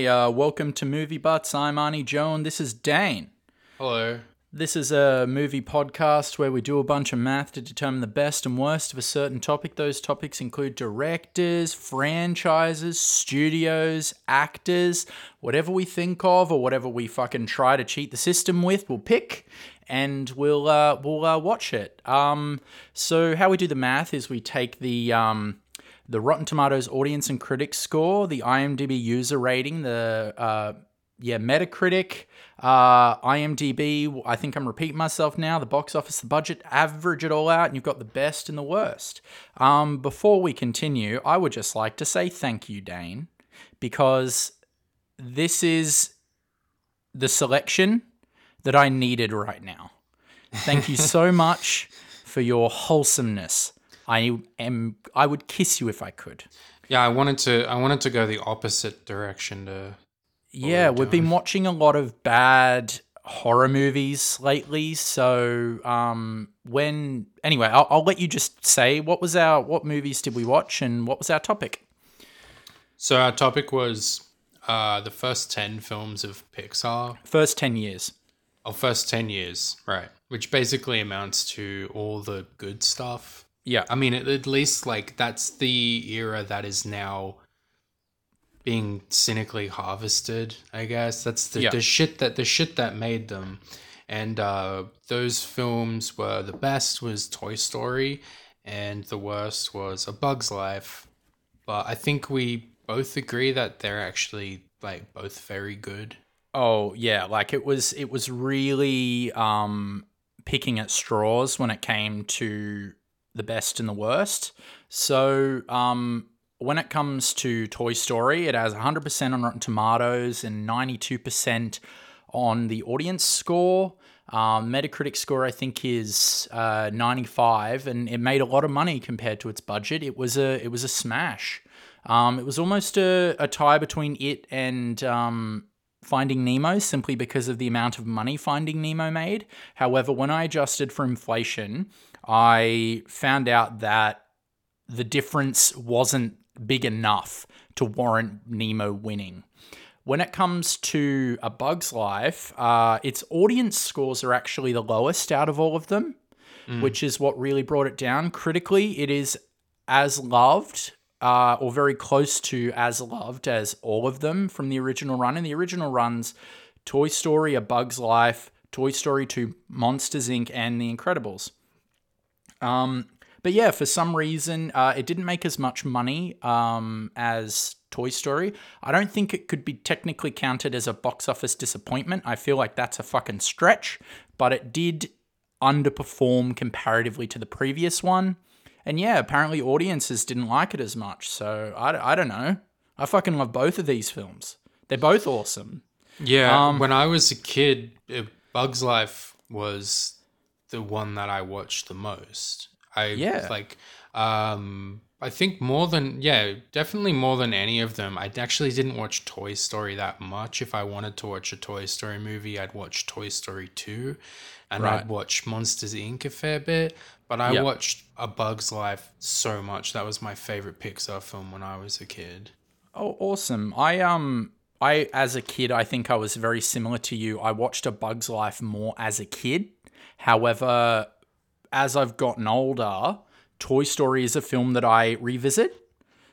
Hi, uh, welcome to Movie Butts. I'm Arnie Joe, and this is Dane. Hello. This is a movie podcast where we do a bunch of math to determine the best and worst of a certain topic. Those topics include directors, franchises, studios, actors, whatever we think of or whatever we fucking try to cheat the system with, we'll pick and we'll uh, we'll uh, watch it. Um, so how we do the math is we take the um, the Rotten Tomatoes audience and critics score, the IMDb user rating, the uh, yeah Metacritic, uh, IMDb. I think I'm repeating myself now. The box office, the budget, average it all out, and you've got the best and the worst. Um, before we continue, I would just like to say thank you, Dane, because this is the selection that I needed right now. Thank you so much for your wholesomeness. I am. I would kiss you if I could. Yeah, I wanted to. I wanted to go the opposite direction to. Yeah, we've been watching a lot of bad horror movies lately. So, um, when anyway, I'll, I'll let you just say what was our what movies did we watch and what was our topic. So our topic was uh, the first ten films of Pixar. First ten years. Oh, first ten years, right? Which basically amounts to all the good stuff. Yeah. I mean, at, at least like that's the era that is now being cynically harvested. I guess that's the, Yeah. the shit that the shit that made them. And uh, those films were the best was Toy Story, and the worst was A Bug's Life. But I think we both agree that they're actually like both very good. Oh yeah, like it was it was really um picking at straws when it came to the best and the worst. So um when it comes to Toy Story, it has 100% on Rotten Tomatoes and 92% on the audience score. Um, Metacritic score, I think, is uh, 95, and it made a lot of money compared to its budget. It was a it was a smash. Um, it was almost a, a tie between it and um, Finding Nemo simply because of the amount of money Finding Nemo made. However, when I adjusted for inflation, I found out that the difference wasn't big enough to warrant Nemo winning. When it comes to A Bug's Life, uh, its audience scores are actually the lowest out of all of them, which is what really brought it down. Critically, it is as loved uh, or very close to as loved as all of them from the original run. And the original runs Toy Story, A Bug's Life, Toy Story 2, Monsters Inc., and The Incredibles. Um, but yeah, for some reason, uh, it didn't make as much money um, as Toy Story. I don't think it could be technically counted as a box office disappointment. I feel like that's a fucking stretch, but it did underperform comparatively to the previous one. And yeah, apparently audiences didn't like it as much. So I, I don't know. I fucking love both of these films. They're both awesome. Yeah, Um, when I was a kid, Bugs Life was the one that I watched the most. I Yeah. like um I think more than yeah, definitely more than any of them. I actually didn't watch Toy Story that much. If I wanted to watch a Toy Story movie, I'd watch Toy Story 2 and Right. I'd watch Monsters Inc a fair bit, but I Yep. watched A Bug's Life so much. That was my favorite Pixar film when I was a kid. Oh, awesome. I um I as a kid, I think I was very similar to you. I watched A Bug's Life more as a kid. However, as I've gotten older, Toy Story is a film that I revisit.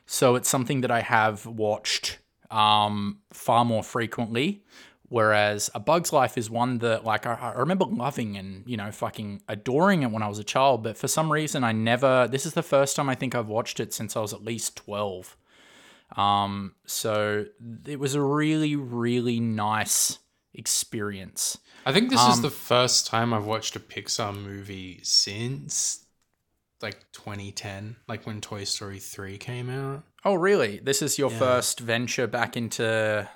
So it's something that I have watched um, far more frequently. Whereas A Bug's Life is one that, like, I, I remember loving and, you know, fucking adoring it when I was a child. But for some reason, I never, this is the first time I think I've watched it since I was at least 12. Um, so it was a really, really nice experience. I think this Um, is the first time I've watched a Pixar movie since like 2010, like when Toy Story 3 came out. Oh, really? This is your first venture back into.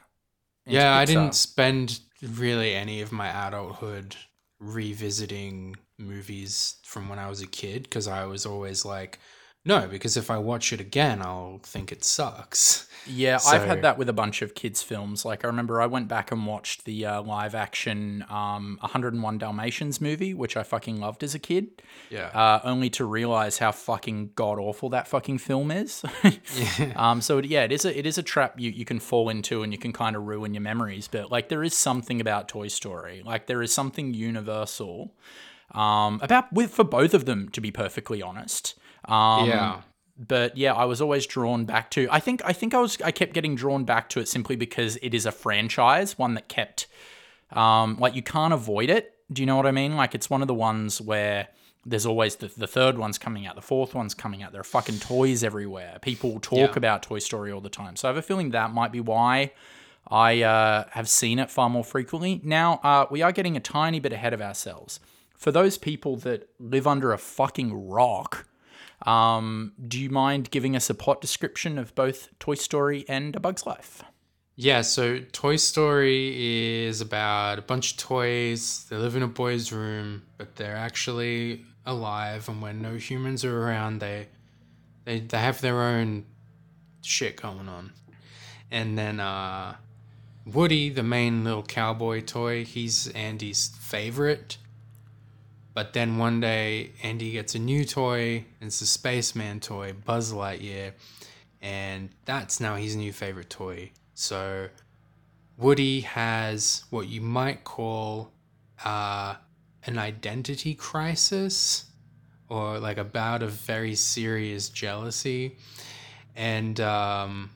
into yeah, I didn't spend really any of my adulthood revisiting movies from when I was a kid because I was always like, No, because if I watch it again, I'll think it sucks. Yeah, I've had that with a bunch of kids' films. Like I remember I went back and watched the uh, live action um, 101 Dalmatians movie, which I fucking loved as a kid. Yeah. Uh, only to realize how fucking god awful that fucking film is. yeah. um, so it- yeah, it is a it is a trap you, you can fall into and you can kind of ruin your memories. But like there is something about Toy Story, like there is something universal um, about with for both of them. To be perfectly honest, um, yeah. but yeah, I was always drawn back to. I think I think I was I kept getting drawn back to it simply because it is a franchise, one that kept um, like you can't avoid it. Do you know what I mean? Like it's one of the ones where there's always the, the third one's coming out, the fourth one's coming out. There are fucking toys everywhere. People talk Yeah. about Toy Story all the time. So I have a feeling that might be why I uh, have seen it far more frequently. Now, uh, we are getting a tiny bit ahead of ourselves. For those people that live under a fucking rock, um, do you mind giving us a plot description of both Toy Story and A Bug's Life? Yeah, so Toy Story is about a bunch of toys. They live in a boy's room, but they're actually alive, and when no humans are around, they they they have their own shit going on. And then uh Woody, the main little cowboy toy, he's Andy's favorite. But then one day Andy gets a new toy, and it's a spaceman toy, Buzz Lightyear, and that's now his new favorite toy. So Woody has what you might call uh, an identity crisis or like a bout of very serious jealousy. And um,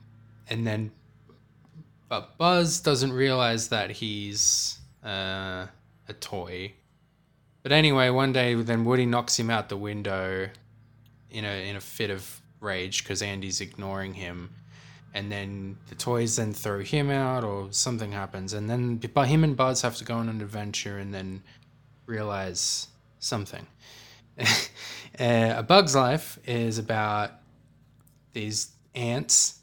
and then but Buzz doesn't realize that he's uh, a toy. But anyway, one day then Woody knocks him out the window in a in a fit of rage because Andy's ignoring him. And then the toys then throw him out or something happens. And then but him and buzz have to go on an adventure and then realize something. Uh, a bug's life is about these ants.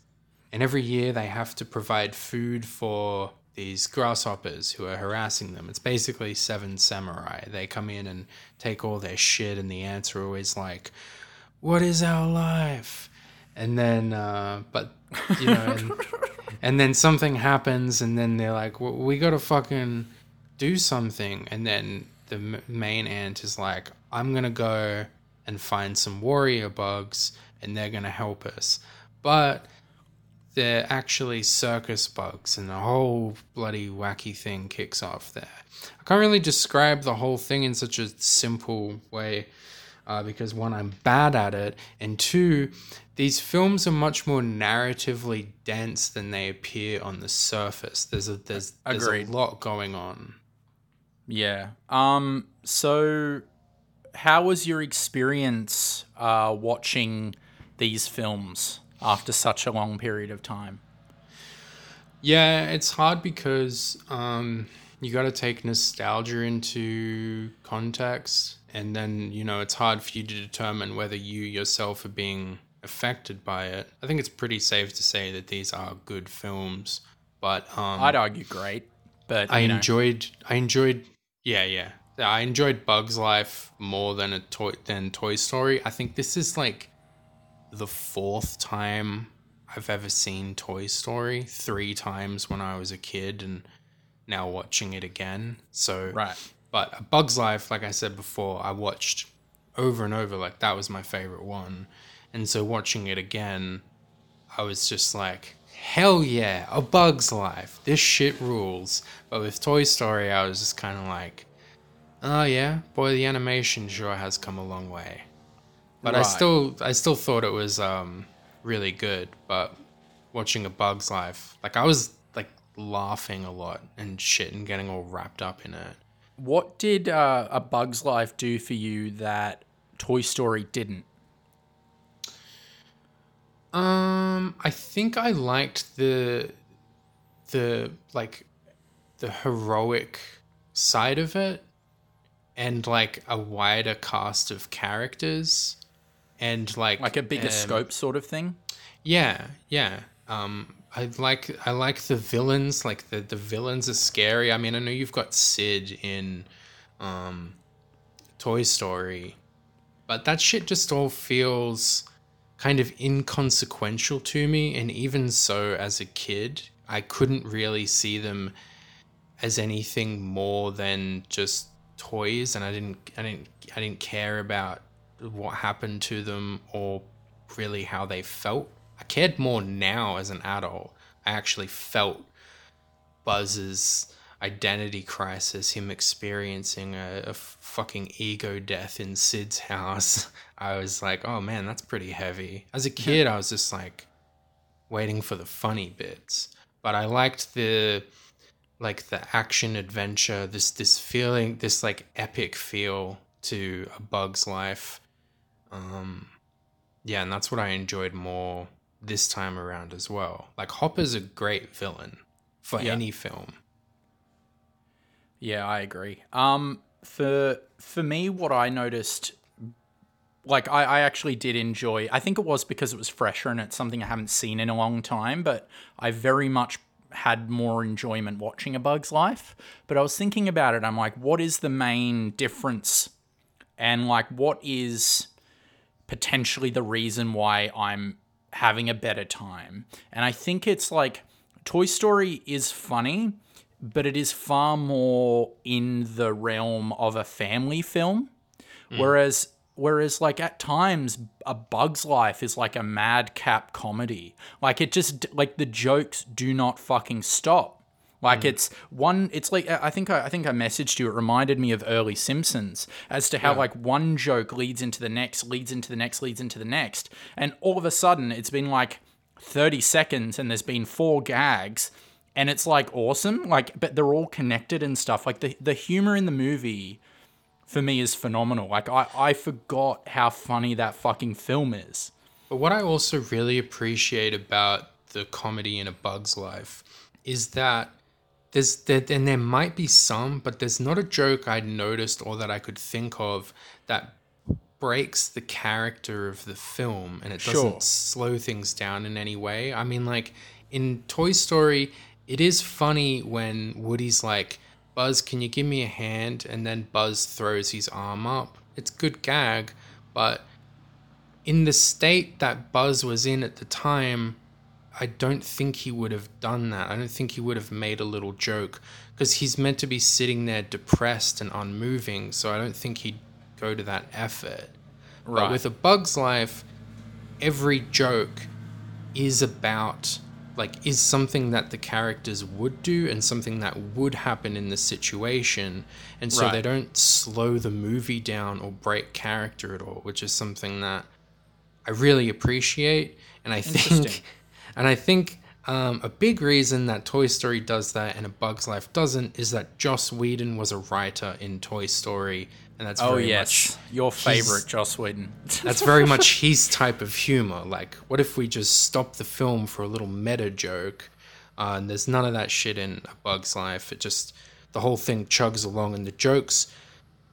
And every year they have to provide food for these grasshoppers who are harassing them. It's basically seven samurai. They come in and take all their shit and the ants are always like what is our life? And then uh, but you know and, and then something happens and then they're like well, we gotta fucking do something. And then the m- main ant is like i'm gonna go and find some warrior bugs and they're gonna help us. But they're actually circus bugs and the whole bloody wacky thing kicks off there i can't really describe the whole thing in such a simple way uh, because one, I'm bad at it, and two, these films are much more narratively dense than they appear on the surface. There's a there's there's a lot going on. Yeah. Um. So, how was your experience uh, watching these films after such a long period of time? Yeah, it's hard because um, you got to take nostalgia into context, and then you know it's hard for you to determine whether you yourself are being affected by it. I think it's pretty safe to say that these are good films, but um, I'd argue great, but I know, enjoyed. I enjoyed. Yeah, yeah. I enjoyed Bugs Life more than a toy than Toy Story. I think this is like the fourth time I've ever seen Toy Story. Three times when I was a kid, and now watching it again. So right. but A Bug's Life, like I said before, I watched over and over. Like that was my favorite one, and so watching it again, I was just like, hell yeah, A Bug's Life. This shit rules. But with Toy Story, I was just kind of like, oh yeah, boy, the animation sure has come a long way. But I still, I still thought it was um, really good. But watching A Bug's Life, like I was like laughing a lot and shit and getting all wrapped up in it. What did uh, a Bug's Life do for you that Toy Story didn't? Um, I think I liked the the like the heroic side of it and like a wider cast of characters and like Like a bigger um, scope sort of thing? Yeah, yeah. Um, I like I like the villains. Like the the villains are scary. I mean, I know you've got Sid in, um, Toy Story, but that shit just all feels kind of inconsequential to me. And even so, as a kid, I couldn't really see them as anything more than just toys, and I didn't, I didn't, I didn't care about what happened to them or really how they felt. I cared more now as an adult. I actually felt Buzz's identity crisis, him experiencing a, a fucking ego death in Sid's house. I was like, oh man, that's pretty heavy. As a kid, I was just like waiting for the funny bits. But I liked the like the action adventure, this this feeling, this like epic feel to a Bug's Life. Um, yeah, and that's what I enjoyed more this time around as well. Like Hopper's a great villain for Yeah. any film. Yeah, I agree. Um, for for me, what I noticed, like I, I actually did enjoy. I think it was because it was fresher and it's something I haven't seen in a long time. But I very much had more enjoyment watching A Bug's Life. But I was thinking about it. I'm like, what is the main difference? And like, what is potentially the reason why I'm having a better time. And I think it's like Toy Story is funny, but it is far more in the realm of a family film. Hmm. Whereas whereas like at times a Bug's Life is like a madcap comedy. Like it just like the jokes do not fucking stop. Like mm. it's one, it's like I think I, I think I messaged you. It reminded me of early Simpsons as to how Yeah. like one joke leads into the next, leads into the next, leads into the next, and all of a sudden it's been like thirty seconds, and there's been four gags, and it's like awesome. Like, but they're all connected and stuff. Like the the humor in the movie for me is phenomenal. Like I I forgot how funny that fucking film is. But what I also really appreciate about the comedy in A Bug's Life is that there's there, and there might be some, but there's not a joke I'd noticed or that I could think of that breaks the character of the film and it doesn't Sure. slow things down in any way. I mean, like in Toy Story, it is funny when Woody's like, Buzz, can you give me a hand? And then Buzz throws his arm up. It's good gag, but in the state that Buzz was in at the time, I don't think he would have done that. I don't think he would have made a little joke because he's meant to be sitting there depressed and unmoving. So I don't think he'd go to that effort. Right. But with a Bug's Life, every joke is about like is something that the characters would do and something that would happen in the situation and so Right. they don't slow the movie down or break character at all which is something that I really appreciate, and I think, and I think um, a big reason that Toy Story does that and A Bug's Life doesn't is that Joss Whedon was a writer in Toy Story, and that's Oh very yes, much your favorite Joss Whedon. that's very much his type of humor. Like, what if we just stop the film for a little meta joke? Uh, and there's none of that shit in A Bug's Life. It just the whole thing chugs along, and the jokes,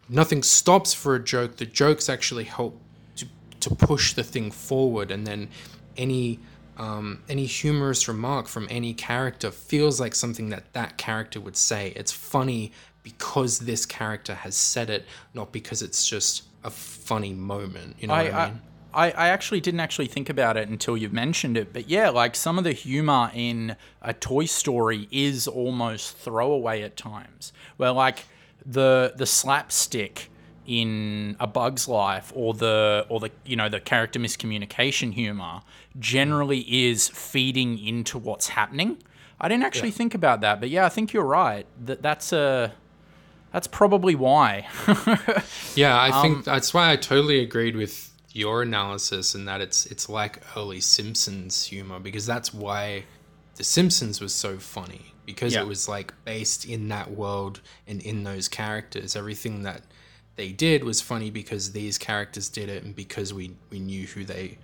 nothing stops for a joke. The jokes actually help to to push the thing forward, and then any um, any humorous remark from any character feels like something that that character would say. It's funny because this character has said it, not because it's just a funny moment. You know I, what I mean? I, I actually didn't actually think about it until you've mentioned it, but yeah, like some of the humor in a Toy Story is almost throwaway at times. Where like the the slapstick in A Bug's Life or the or the you know the character miscommunication humor generally is feeding into what's happening. I didn't actually think about that, but yeah, I think you're right. That that's a that's probably why. Yeah, I Um, think that's why I totally agreed with your analysis and that it's it's like early Simpsons humor because that's why The Simpsons was so funny because Yeah. it was like based in that world and in those characters. Everything that they did was funny because these characters did it and because we we knew who they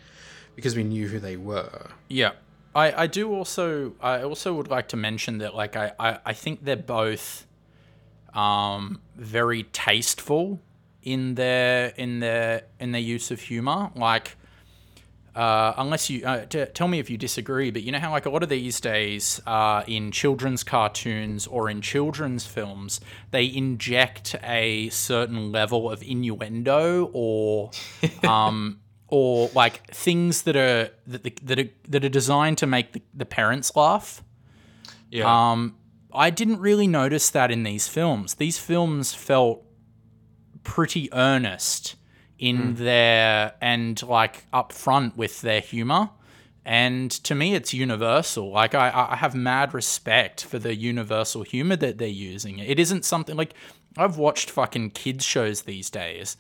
because we knew who they were. Yeah. I, I do also I also would like to mention that like I, I, I think they're both um very tasteful in their in their in their use of humor like uh, unless you uh, t- tell me if you disagree, but you know how like a lot of these days uh, in children's cartoons or in children's films, they inject a certain level of innuendo or um, or like things that are that the, that are that are designed to make the, the parents laugh. Yeah. Um, I didn't really notice that in these films. These films felt pretty earnest in hmm. their and like upfront with their humor. And to me, it's universal. Like I, I have mad respect for the universal humor that they're using. It isn't something like I've watched fucking kids shows these days,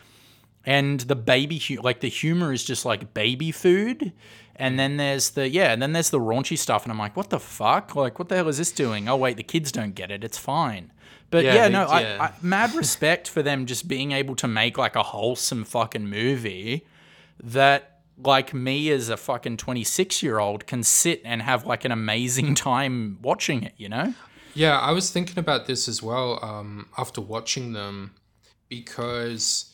and the baby hu- like the humor is just like baby food. And hmm. then there's the yeah and then there's the raunchy stuff and i'm like what the fuck? Like what the hell is this doing? Oh wait the kids don't get it. It's fine but yeah, Yeah, no I. I mad respect for them just being able to make like a wholesome fucking movie that like me as a fucking 26 year old can sit and have like an amazing time watching it you know Yeah, I was thinking about this as well um, after watching them because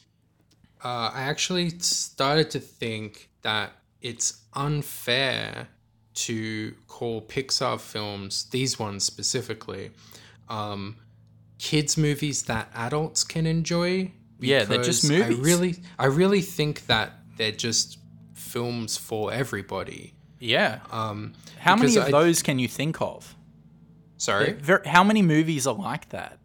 uh, I actually started to think that it's unfair to call Pixar films, these ones specifically, um, kids' movies that adults can enjoy. Yeah, they're just movies. I really, I really think that they're just films for everybody. yeah Um, how many of I- those can you think of sorry. How many movies are like that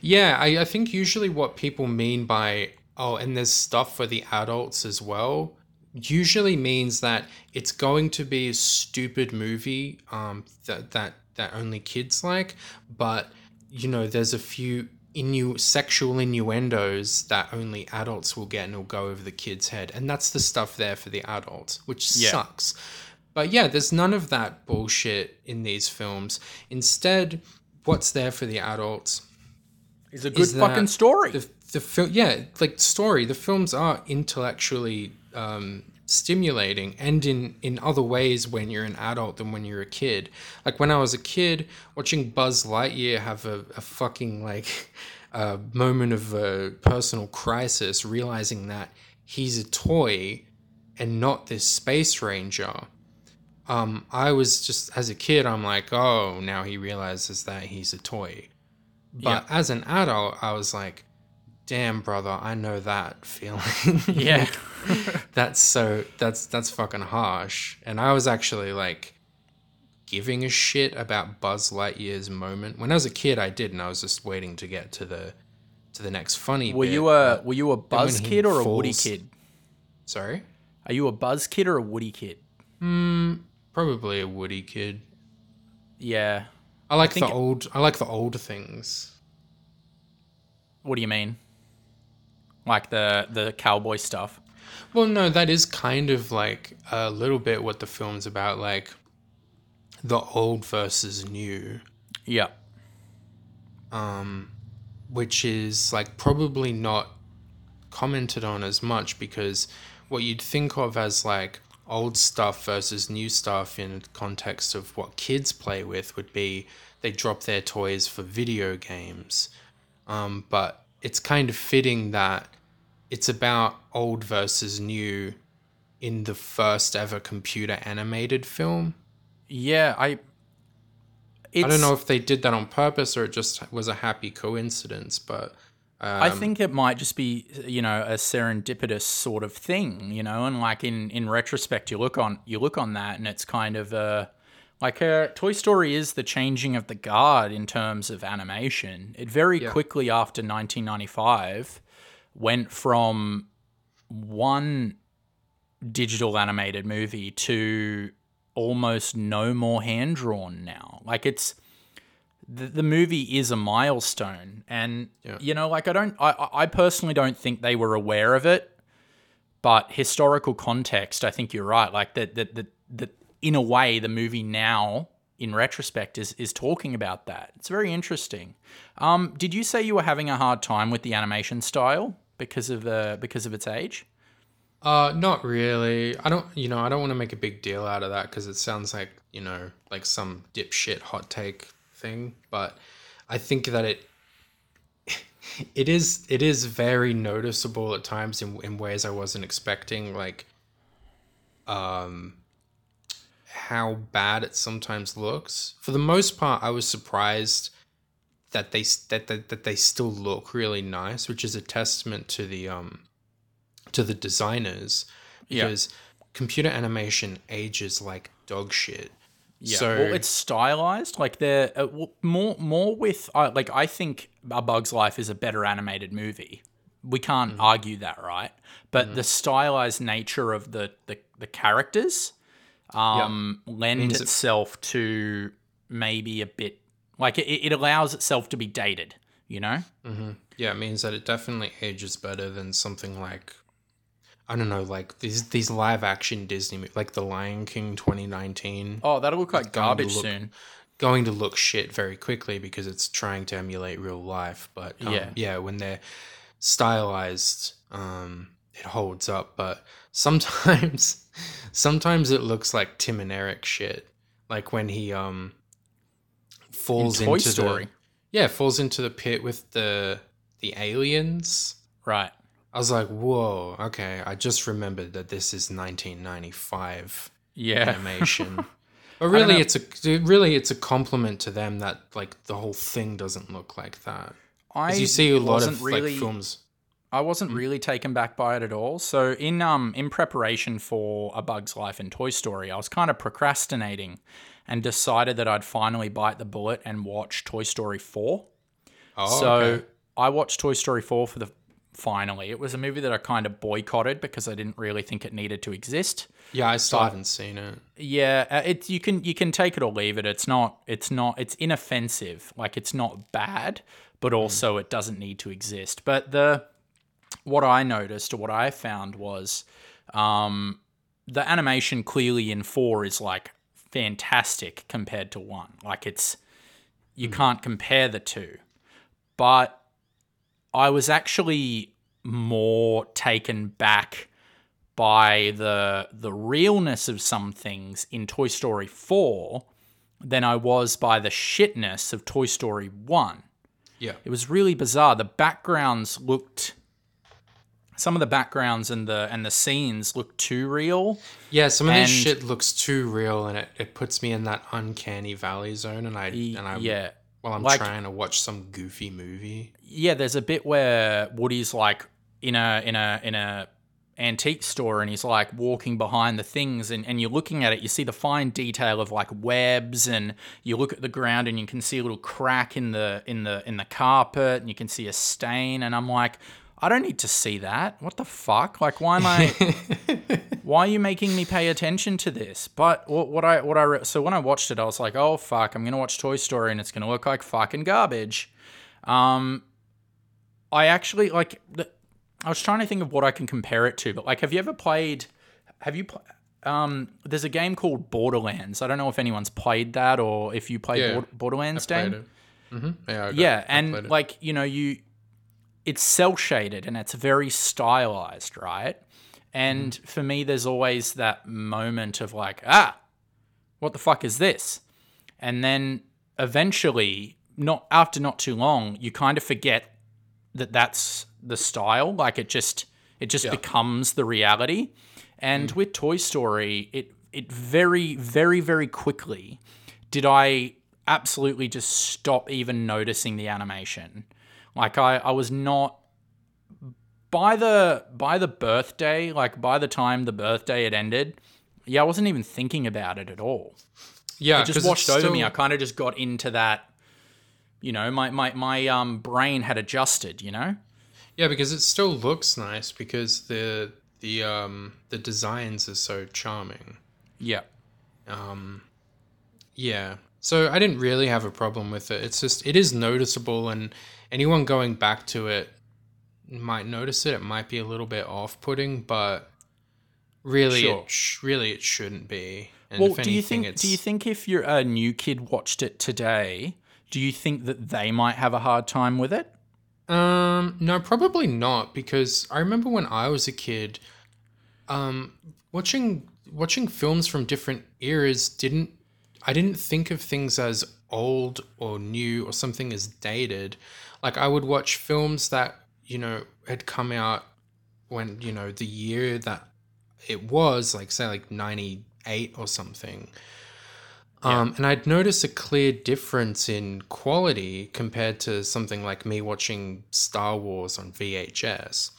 Yeah, I, I think usually what people mean by oh, and there's stuff for the adults as well, usually means that it's going to be a stupid movie um, that that that only kids like, but you know, there's a few innu- sexual innuendos that only adults will get and it'll go over the kid's head, and that's the stuff there for the adults, which Yeah. sucks. But yeah, there's none of that bullshit in these films. Instead, what's there for the adults is a good is fucking story The the film, yeah, like story. The films are intellectually um, stimulating, and in in other ways when you're an adult than when you're a kid. Like when I was a kid, watching Buzz Lightyear have a, a fucking like a moment of a personal crisis, realizing that he's a toy and not this space ranger. Um, I was just as a kid, I'm like, oh, now he realizes that he's a toy. But as an adult, I was like, damn, brother, I know that feeling. yeah that's so that's that's fucking harsh. And I was actually like giving a shit about Buzz Lightyear's moment. When I was a kid, I did, and I was just waiting to get to the to the next funny. Were bit, you a were you a Buzz kid or a Woody kid? sorry? Are you a Buzz kid or a Woody kid? Hmm, probably a Woody kid. Yeah. I like think- the old. I like the old things. What do you mean? Like the the cowboy stuff? Well, no, that is kind of like a little bit what the film's about, like the old versus new, Yeah. Um, which is like probably not commented on as much because what you'd think of as like old stuff versus new stuff in context of what kids play with would be they drop their toys for video games. Um, but it's kind of fitting that it's about old versus new in the first ever computer animated film. Yeah, I I don't know if they did that on purpose or it just was a happy coincidence, but um, I think it might just be, you know, a serendipitous sort of thing, you know, and like in in retrospect, you look on you look on that, and it's kind of a like a Toy Story is the changing of the guard in terms of animation. It very quickly after 1995 went from one digital animated movie to almost no more hand drawn now. Like it's the, the movie is a milestone. And you know like i don't I, I personally don't think they were aware of it but historical context i think you're right. Like that that that, that in a way the movie now in retrospect is is talking about that. It's very interesting. Um did you say you were having a hard time with the animation style because of uh because of its age Uh, not really. I don't, you know, I don't want to make a big deal out of that because it sounds like, you know, like some dipshit hot take thing. But I think that it, it is, it is very noticeable at times in, in ways I wasn't expecting. Like, um, how bad it sometimes looks. For the most part, I was surprised that they that, that, that they still look really nice, which is a testament to the um to the designers Yeah. because computer animation ages like dog shit. Yeah, So well, it's stylized. Like they're uh, more more with uh, like I think A Bug's Life is a better animated movie. We can't Mm-hmm. argue that, right? But the stylized nature of the the, the characters um, lend Means it- itself to maybe a bit like it, it allows itself to be dated. You know? yeah, it means that it definitely ages better than something like I don't know, like these these live action Disney movies, like The Lion King 2019, Oh, that'll look like garbage look- soon. going to look shit very quickly because it's trying to emulate real life. But um, Yeah. yeah, when they're stylized, um, it holds up. But sometimes, sometimes it looks like Tim and Eric shit. Like when he um falls Toy into Story. the yeah falls into the pit with the the aliens. Right. I was like, whoa, okay. I just remembered that this is 1995 Yeah. animation. But really, it's a really it's a compliment to them that like the whole thing doesn't look like that. I Because you see a lot of really like films. I wasn't really taken back by it at all. So in um in preparation for A Bug's Life and Toy Story, I was kind of procrastinating and decided that I'd finally bite the bullet and watch Toy Story 4. Oh, so okay. I watched Toy Story 4 for the finally. It was a movie that I kind of boycotted because I didn't really think it needed to exist. yeah, I still haven't seen it. Yeah, uh, it you can you can take it or leave it. It's not it's not it's inoffensive. Like it's not bad, but also it doesn't need to exist. But the what I noticed or what I found was um, the animation clearly in four is like fantastic compared to one. Like it's you hmm. can't compare the two. But I was actually more taken back by the the realness of some things in Toy Story 4 than I was by the shitness of Toy Story 1. Yeah, It was really bizarre. The backgrounds looked some of the backgrounds and the and the scenes look too real. yeah. Some of this shit looks too real, and it, it puts me in that uncanny valley zone. And I and I yeah. while I'm like- trying to watch some goofy movie. Yeah, there's a bit where Woody's like in a in a in a antique store and he's like walking behind the things and, and you're looking at it, you see the fine detail of like webs and you look at the ground and you can see a little crack in the in the in the carpet and you can see a stain and I'm like, I don't need to see that. What the fuck? Like why am I why are you making me pay attention to this? But what, what I what I re- so when I watched it, I was like, oh fuck, I'm gonna watch Toy Story and it's gonna look like fucking garbage. Um, I actually like. I was trying to think of what I can compare it to, but like, have you ever played? Have you? Pl- um, there's a game called Borderlands. I don't know if anyone's played that or if you play Yeah, Bord- Borderlands, Played it. Mm-hmm. Yeah, Yeah, played and like you know, you it's cell shaded and it's very stylized, right? And Mm-hmm. for me, there's always that moment of like, ah, what the fuck is this? And then eventually, not after not too long, you kind of forget that that's the style. Like it just it just Yeah. becomes the reality. Mm. And with Toy Story, it it very very very quickly did I absolutely just stop even noticing the animation. Like I, I was not by the by the birthday, like by the time the birthday had ended, yeah, I wasn't even thinking about it at all. yeah, It just washed over still- me. I kind of just got into that. You know, my my my um brain had adjusted. You know. Yeah, because it still looks nice because the the um the designs are so charming. Yeah. Um yeah. So I didn't really have a problem with it. It's just it is noticeable and anyone going back to it might notice it. It might be a little bit off-putting, but really Sure. it sh- really it shouldn't be. And Well, if do you think it's do you think if you're a new kid watched it today, do you think that they might have a hard time with it? Um, no, probably not because I remember when I was a kid, um, watching watching films from different eras didn't I didn't think of things as old or new or something as dated. Like I would watch films that, you know, had come out when, you know, the year that it was, like say like 98 or something. Um, and I'd notice a clear difference in quality compared to something like me watching Star Wars on VHS.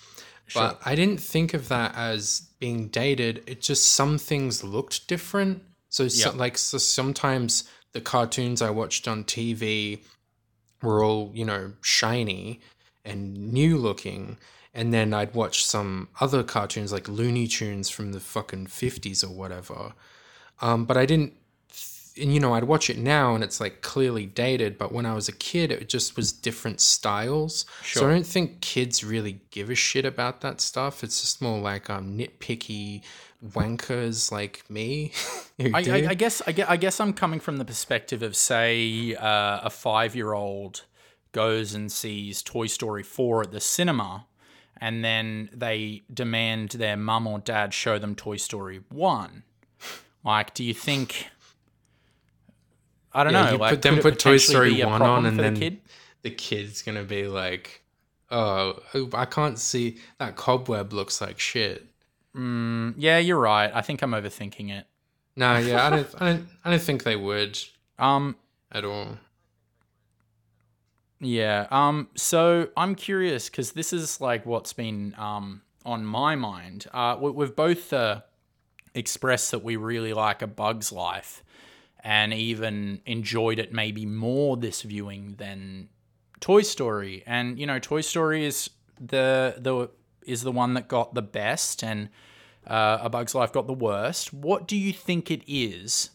Sure. But I didn't think of that as being dated. It just some things looked different. So, so Yeah. like so sometimes the cartoons I watched on TV were all, you know, shiny and new looking. And then I'd watch some other cartoons like Looney Tunes from the fucking 50s or whatever. Um, but I didn't, and you know, I'd watch it now and it's like clearly dated. But when I was a kid, it just was different styles. Sure. So I don't think kids really give a shit about that stuff. It's just more like um, nitpicky wankers like me. I. I, I guess I, gue- I guess I'm coming from the perspective of say uh, a five year old goes and sees Toy Story four at the cinema, and then they demand their mum or dad show them Toy Story one. Like, do you think? I don't Yeah, know. you like, put them put Toy Story one on, and for the then kid? the kid's gonna be like, "Oh, I can't see that cobweb looks like shit." Yeah, you're right. I think I'm overthinking it. No, yeah, I don't, I don't, I don't think they would Um, at all. Yeah. Um. So I'm curious because this is like what's been um on my mind. Uh, we, we've both uh, expressed that we really like A Bug's Life, and even enjoyed it maybe more this viewing than Toy Story. And you know, Toy Story is the the is the one that got the best, and uh, A Bug's Life got the worst. What do you think it is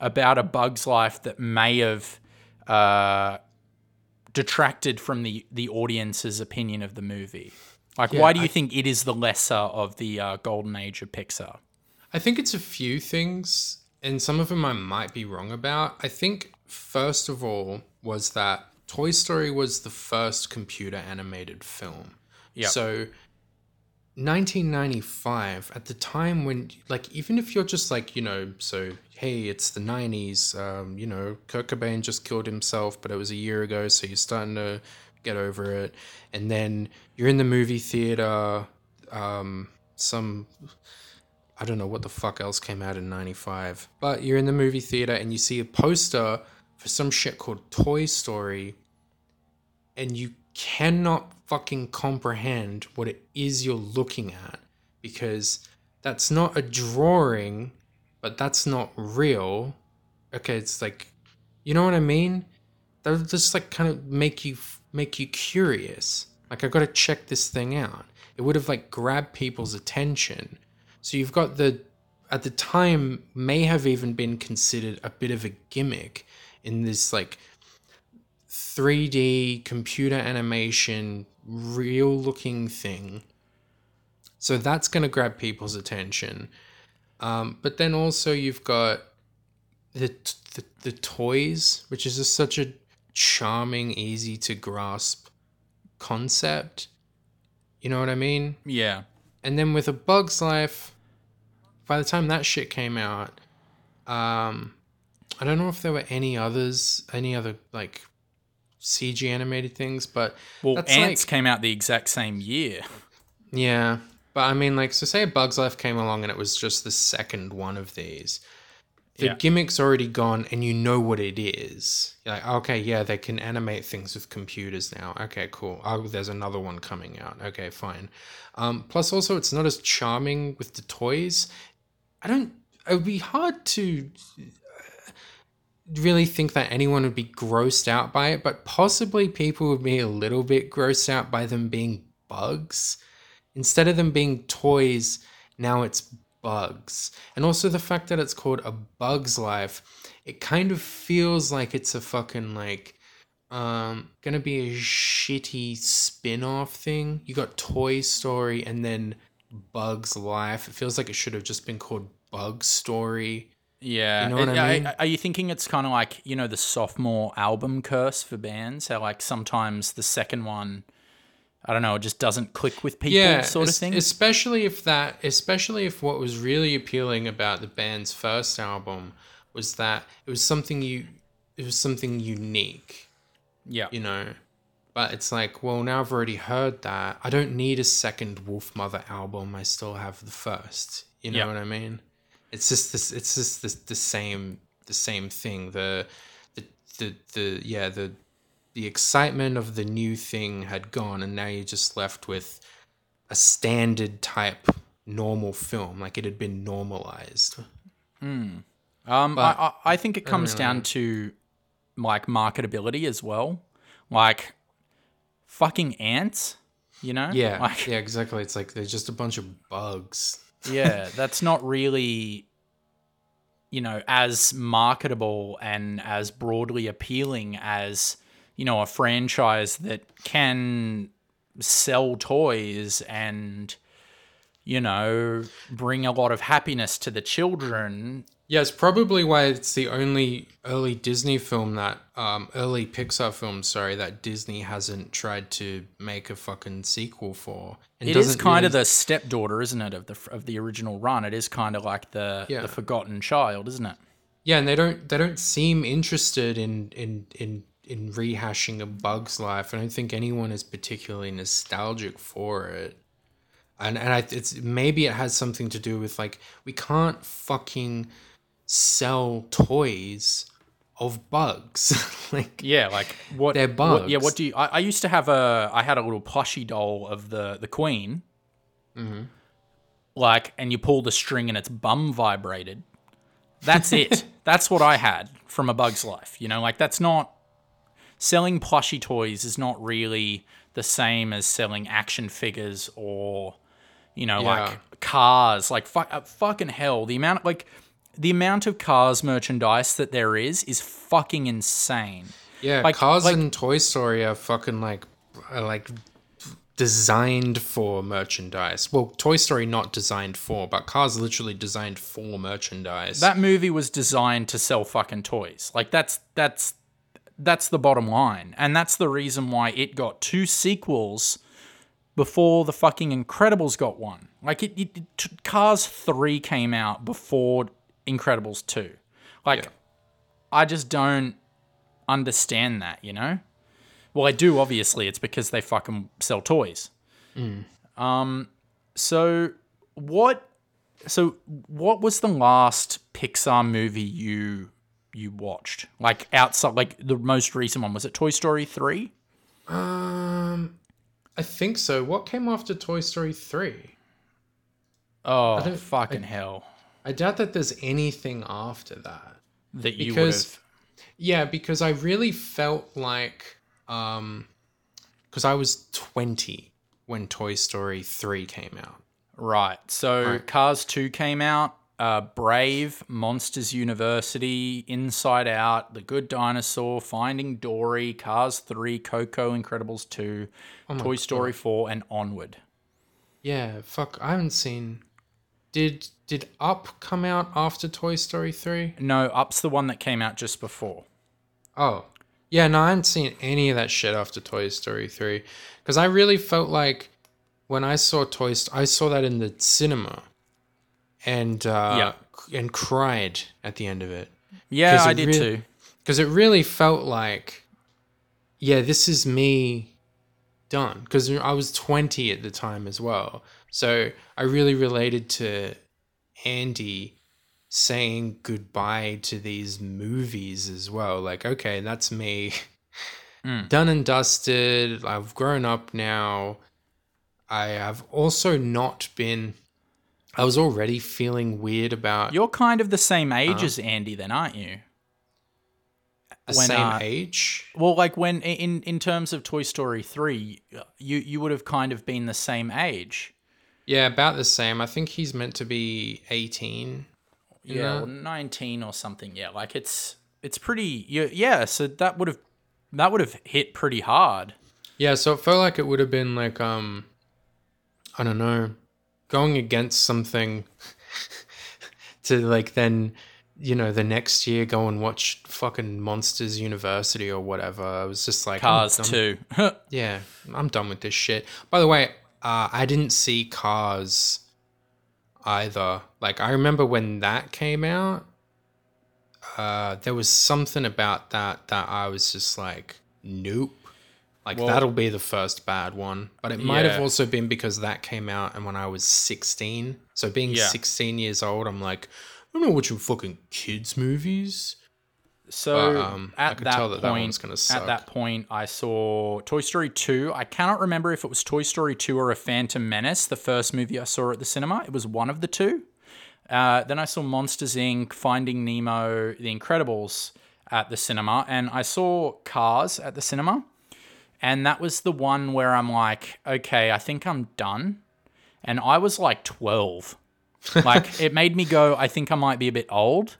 about A Bug's Life that may have uh, detracted from the the audience's opinion of the movie? Like, Yeah, why do you I- think it is the lesser of the uh, golden age of Pixar? I think it's a few things, and some of them I might be wrong about. I think first of all was that Toy Story was the first computer animated film. Yep. So 1995 at the time when like even if you're just like you know so hey it's the 90s um you know Kurt Cobain just killed himself but it was a year ago so you're starting to get over it. And then you're in the movie theater um some I don't know what the fuck else came out in 95 but you're in the movie theater and you see a poster for some shit called Toy Story and you cannot fucking comprehend what it is you're looking at because that's not a drawing, but that's not real. Okay, it's like, you know what I mean? That would just like kind of make you make you curious. Like I got to check this thing out. It would have like grabbed people's attention. So you've got the at the time may have even been considered a bit of a gimmick in this like 3D computer animation, real looking thing. So that's going to grab people's attention. Um, but then also you've got the, the the toys, which is just such a charming, easy to grasp concept. You know what I mean? Yeah. And then with a Bug's Life, by the time that shit came out, um, I don't know if there were any others, any other like CG animated things, but Well, Antz like- came out the exact same year. yeah. But I mean, like, so say a Bug's Life came along and it was just the second one of these. The Yeah. gimmick's already gone and you know what it is. You're like, okay, yeah, they can animate things with computers now. Okay, cool. Oh, there's another one coming out. Okay, fine. Um, plus, also, it's not as charming with the toys. I don't. It would be hard to really think that anyone would be grossed out by it, but possibly people would be a little bit grossed out by them being bugs. Instead of them being toys, now it's bugs. And also the fact that it's called a bug's life, it kind of feels like it's a fucking like um gonna be a shitty spin-off thing. You got Toy Story and then Bug's Life. It feels like it should have just been called Bug Story. Yeah. You know what It- I mean? Are you thinking it's kind of like, you know, the sophomore album curse for bands? How, like, sometimes the second one, I don't know, it just doesn't click with people, yeah, sort of thing? Especially if that, especially if what was really appealing about the band's first album was that it was something you, it was something unique, yeah. you know. But it's like, well, now I've already heard that. I don't need a second Wolfmother album. I still have the first. You know Yeah. what I mean? It's just this. It's just this, the same. The same thing. The, the, the, the yeah. The, the excitement of the new thing had gone, and now you're just left with a standard type normal film. Like it had been normalized. Um, But- I, I, I think it comes down to like marketability as well. Like fucking ants, you know? Yeah, Like, yeah, exactly. It's like they're just a bunch of bugs. yeah, that's not really, you know, as marketable and as broadly appealing as, you know, a franchise that can sell toys and, you know, bring a lot of happiness to the children. Yeah, it's probably why it's the only early Disney film that, um, early Pixar film, sorry, that Disney hasn't tried to make a fucking sequel for. And It is kind of the stepdaughter, isn't it, of the of the original run? It is kind of like the Yeah. the forgotten child, isn't it? yeah, and they don't they don't seem interested in in in in rehashing a Bug's Life. I don't think anyone is particularly nostalgic for it. And and I, it's maybe it has something to do with like we can't fucking sell toys of bugs. like Yeah, like what? They're what- yeah, what do you? I, I used to have a. I had a little plushy doll of the the queen. Mm-hmm. Like, and you pull the string and its bum vibrated. That's it. that's what I had from A Bug's Life. You know, like that's not selling plushy toys is not really the same as selling action figures or you know Yeah. like cars like fuck, uh, fucking hell the amount like the amount of cars merchandise that there is is fucking insane Yeah, Like- Cars like- and Toy Story are fucking like are like designed for merchandise. Well, Toy Story not designed for, but Cars literally designed for merchandise. that movie was designed to sell fucking toys like that's that's that's the bottom line and that's the reason why it got two sequels before the fucking incredibles got one like it, it, it- cars 3 came out before incredibles 2 like Yeah. i just don't understand that you know? Well i do obviously it's because they fucking sell toys. Um so what so what was the last pixar movie you you watched? Like outside like the most recent one was it toy story 3 um, I think so. What came after Toy Story three? oh don't- fucking hell I doubt that there's anything after that. that you would Because- have Yeah, because I really felt like um, because I was twenty when Toy Story three came out. right so Right. cars 2 came out uh, brave monsters university inside out the good dinosaur finding dory cars 3 coco incredibles 2 Oh toy story 4 and onward Yeah, fuck. I haven't seen. Did did Up come out after Toy Story three? no up's the one that came out just before Oh, yeah. No, I hadn't seen any of that shit after Toy Story three, because I really felt like when I saw Toy, St- I saw that in the cinema, and uh, yeah. and cried at the end of it yeah i it did rea- too because it really felt like, yeah, this is me done. Because I was 20 at the time as well. So I really related to Andy saying goodbye to these movies as well. Like, okay, that's me. Mm. Done and dusted. I've grown up now. I have also not been. I was already feeling weird about You're kind of the same age as Andy, then, aren't you? the when, same uh, age. Well, like when in in terms of Toy Story three, you you would have kind of been the same age. Yeah, about the same. I think he's meant to be 18. Yeah, well, nineteen or something. Yeah, like it's it's pretty. Yeah. So that would have that would have hit pretty hard. Yeah, so it felt like it would have been like um I don't know, going against something to like then you know, the next year go and watch fucking Monsters University or whatever. I was just like I'm Cars done- two. Yeah, I'm done with this shit. By the way, uh, I didn't see Cars either. Like I remember when that came out, uh, there was something about that that I was just like, nope. Like Well- that'll be the first bad one. But it might have also been because that came out and when I was 16. So being Yeah. 16 years old, I'm like, I'm not watching fucking kids movies. So But, um, at that that that point, gonna at that point, I saw Toy Story two. I cannot remember if it was Toy Story two or a Phantom Menace, the first movie I saw at the cinema. It was one of the two. Uh, then I saw Monsters Inc., Finding Nemo, The Incredibles at the cinema, and I saw Cars at the cinema. And that was the one where I'm like, okay, I think I'm done. And I was like 12. like, it made me go, I think I might be a bit old.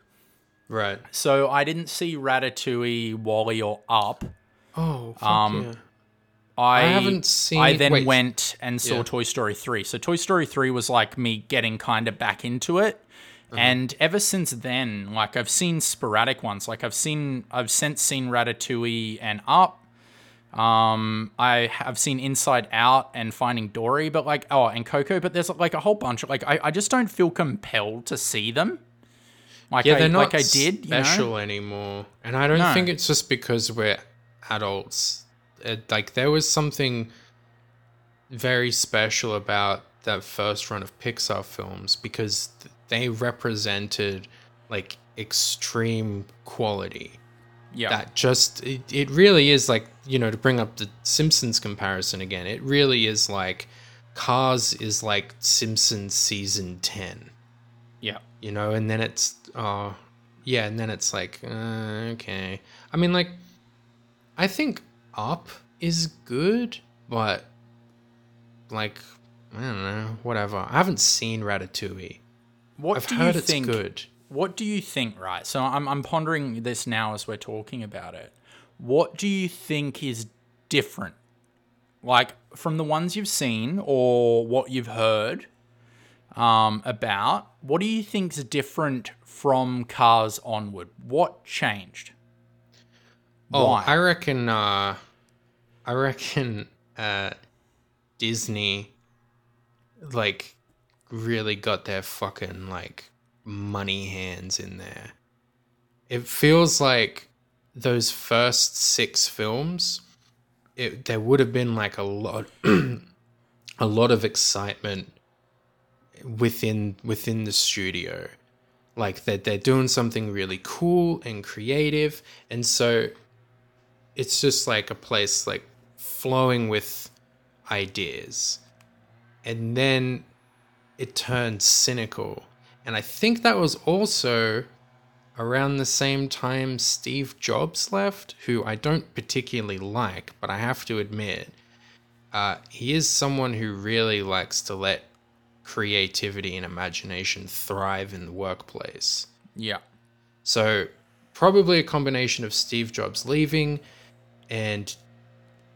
Right. So I didn't see Ratatouille, WALL-E, or Up. Oh, fuck Um, yeah. I, haven't seen- I then wait. went and saw Yeah. Toy Story 3. So Toy Story 3 was like me getting kind of back into it. Uh-huh. And ever since then, like I've seen sporadic ones. Like I've seen I've since seen Ratatouille and Up. Um, I have seen Inside Out and Finding Dory, but like oh, and Coco, but there's like a whole bunch of like I, I just don't feel compelled to see them. Like Yeah, I, they're not like I did, you know? special anymore, and I don't No. think it's just because we're adults. It, like there was something very special about that first run of Pixar films because they represented like extreme quality. Yeah. That just it, it really is like you know to bring up the Simpsons comparison again. It really is like Cars is like Simpsons season ten yeah. you know and then it's uh yeah and then it's like uh, okay i mean like i think up is good but like i don't know whatever i haven't seen ratatouille What i've do heard you it's think good What do you think, right? So I'm, I'm pondering this now as we're talking about it. What do you think is different? Like from the ones you've seen or what you've heard um, about, what do you think's different from Cars onward? What changed? oh Why? i reckon uh i reckon uh disney like really got their fucking like money hands in there it feels like those first six films it there would have been like a lot a lot of excitement within within the studio. Like that they're doing something really cool and creative and so it's just like a place like flowing with ideas. And then it turned cynical. And i think that was also around the same time steve jobs left who i don't particularly like but i have to admit uh, he is someone who really likes to let creativity and imagination thrive in the workplace yeah. so, probably a combination of Steve Jobs leaving and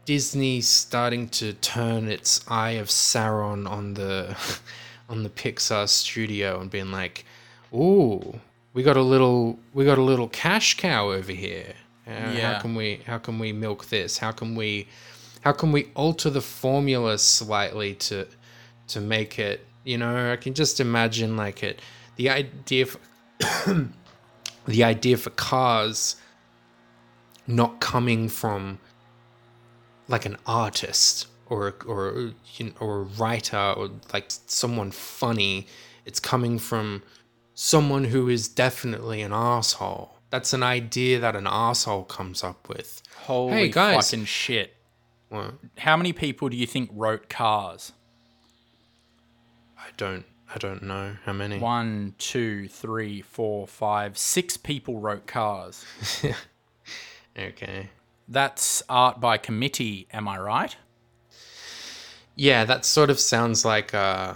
Disney starting to turn its eye of Sauron on the on the Pixar studio and being like, "Ooh, we got a little we got a little cash cow over here. Uh, Yeah. How can we how can we milk this? How can we how can we alter the formula slightly to to make it you know i can just imagine like it the idea for, the idea for cars not coming from like an artist or or you know, or a writer or like someone funny it's coming from someone who is definitely an asshole that's an idea that an asshole comes up with Holy Hey, guys. fucking shit. well, How many people do you think wrote Cars? I don't i don't know how many One, two, three, four, five, six people wrote Cars. okay That's art by committee, am I right? Yeah, that sort of sounds like uh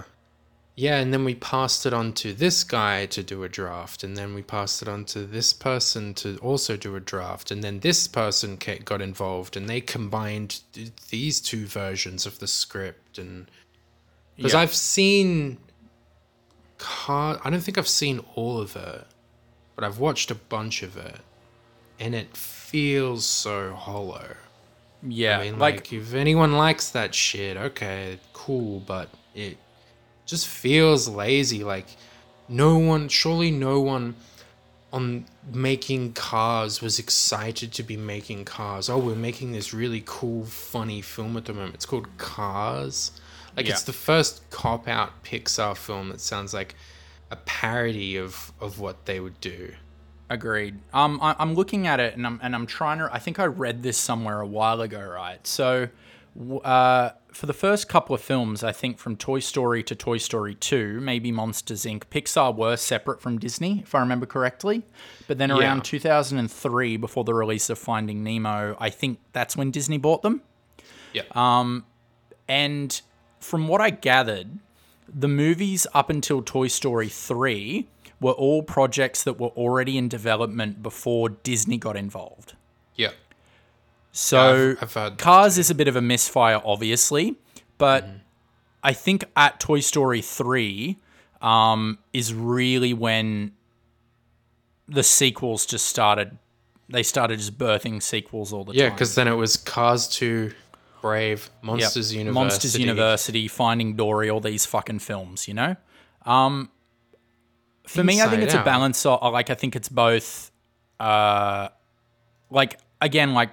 yeah, and then we passed it on to this guy to do a draft, and then we passed it on to this person to also do a draft, and then this person got involved, and they combined th- these two versions of the script, and because Yeah. I've seen, car- I don't think I've seen all of it, but I've watched a bunch of it, and it feels so hollow. Yeah, I mean, like, like, if anyone likes that shit, okay, cool, but it just feels lazy. Like, no one, surely no one on making cars was excited to be making cars. Oh, we're making this really cool, funny film at the moment. It's called Cars. Like, it's the first cop out Pixar film that sounds like a parody of, of what they would do. Agreed. Um, I, I'm looking at it and I'm and I'm trying to. I think I read this somewhere a while ago, right? So, uh, for the first couple of films, I think from Toy Story to Toy Story Two, maybe Monsters Inc. Pixar were separate from Disney, if I remember correctly. But then around Yeah. 2003, before the release of Finding Nemo, I think that's when Disney bought them. Yeah. Um, And from what I gathered, the movies up until Toy Story 3 were all projects that were already in development before Disney got involved. yeah. So I've- I've Cars is a bit of a misfire, obviously, but Mm-hmm. I think at Toy Story 3 um, is really when the sequels just started. They started just birthing sequels all the Yeah, time. Yeah, because then it was Cars 2, Brave, Yep. Monsters University. Monsters University, Finding Dory, all these fucking films, you know? Um, for me, I think Inside it's a balance of, like, I think it's both, uh, like, again, like,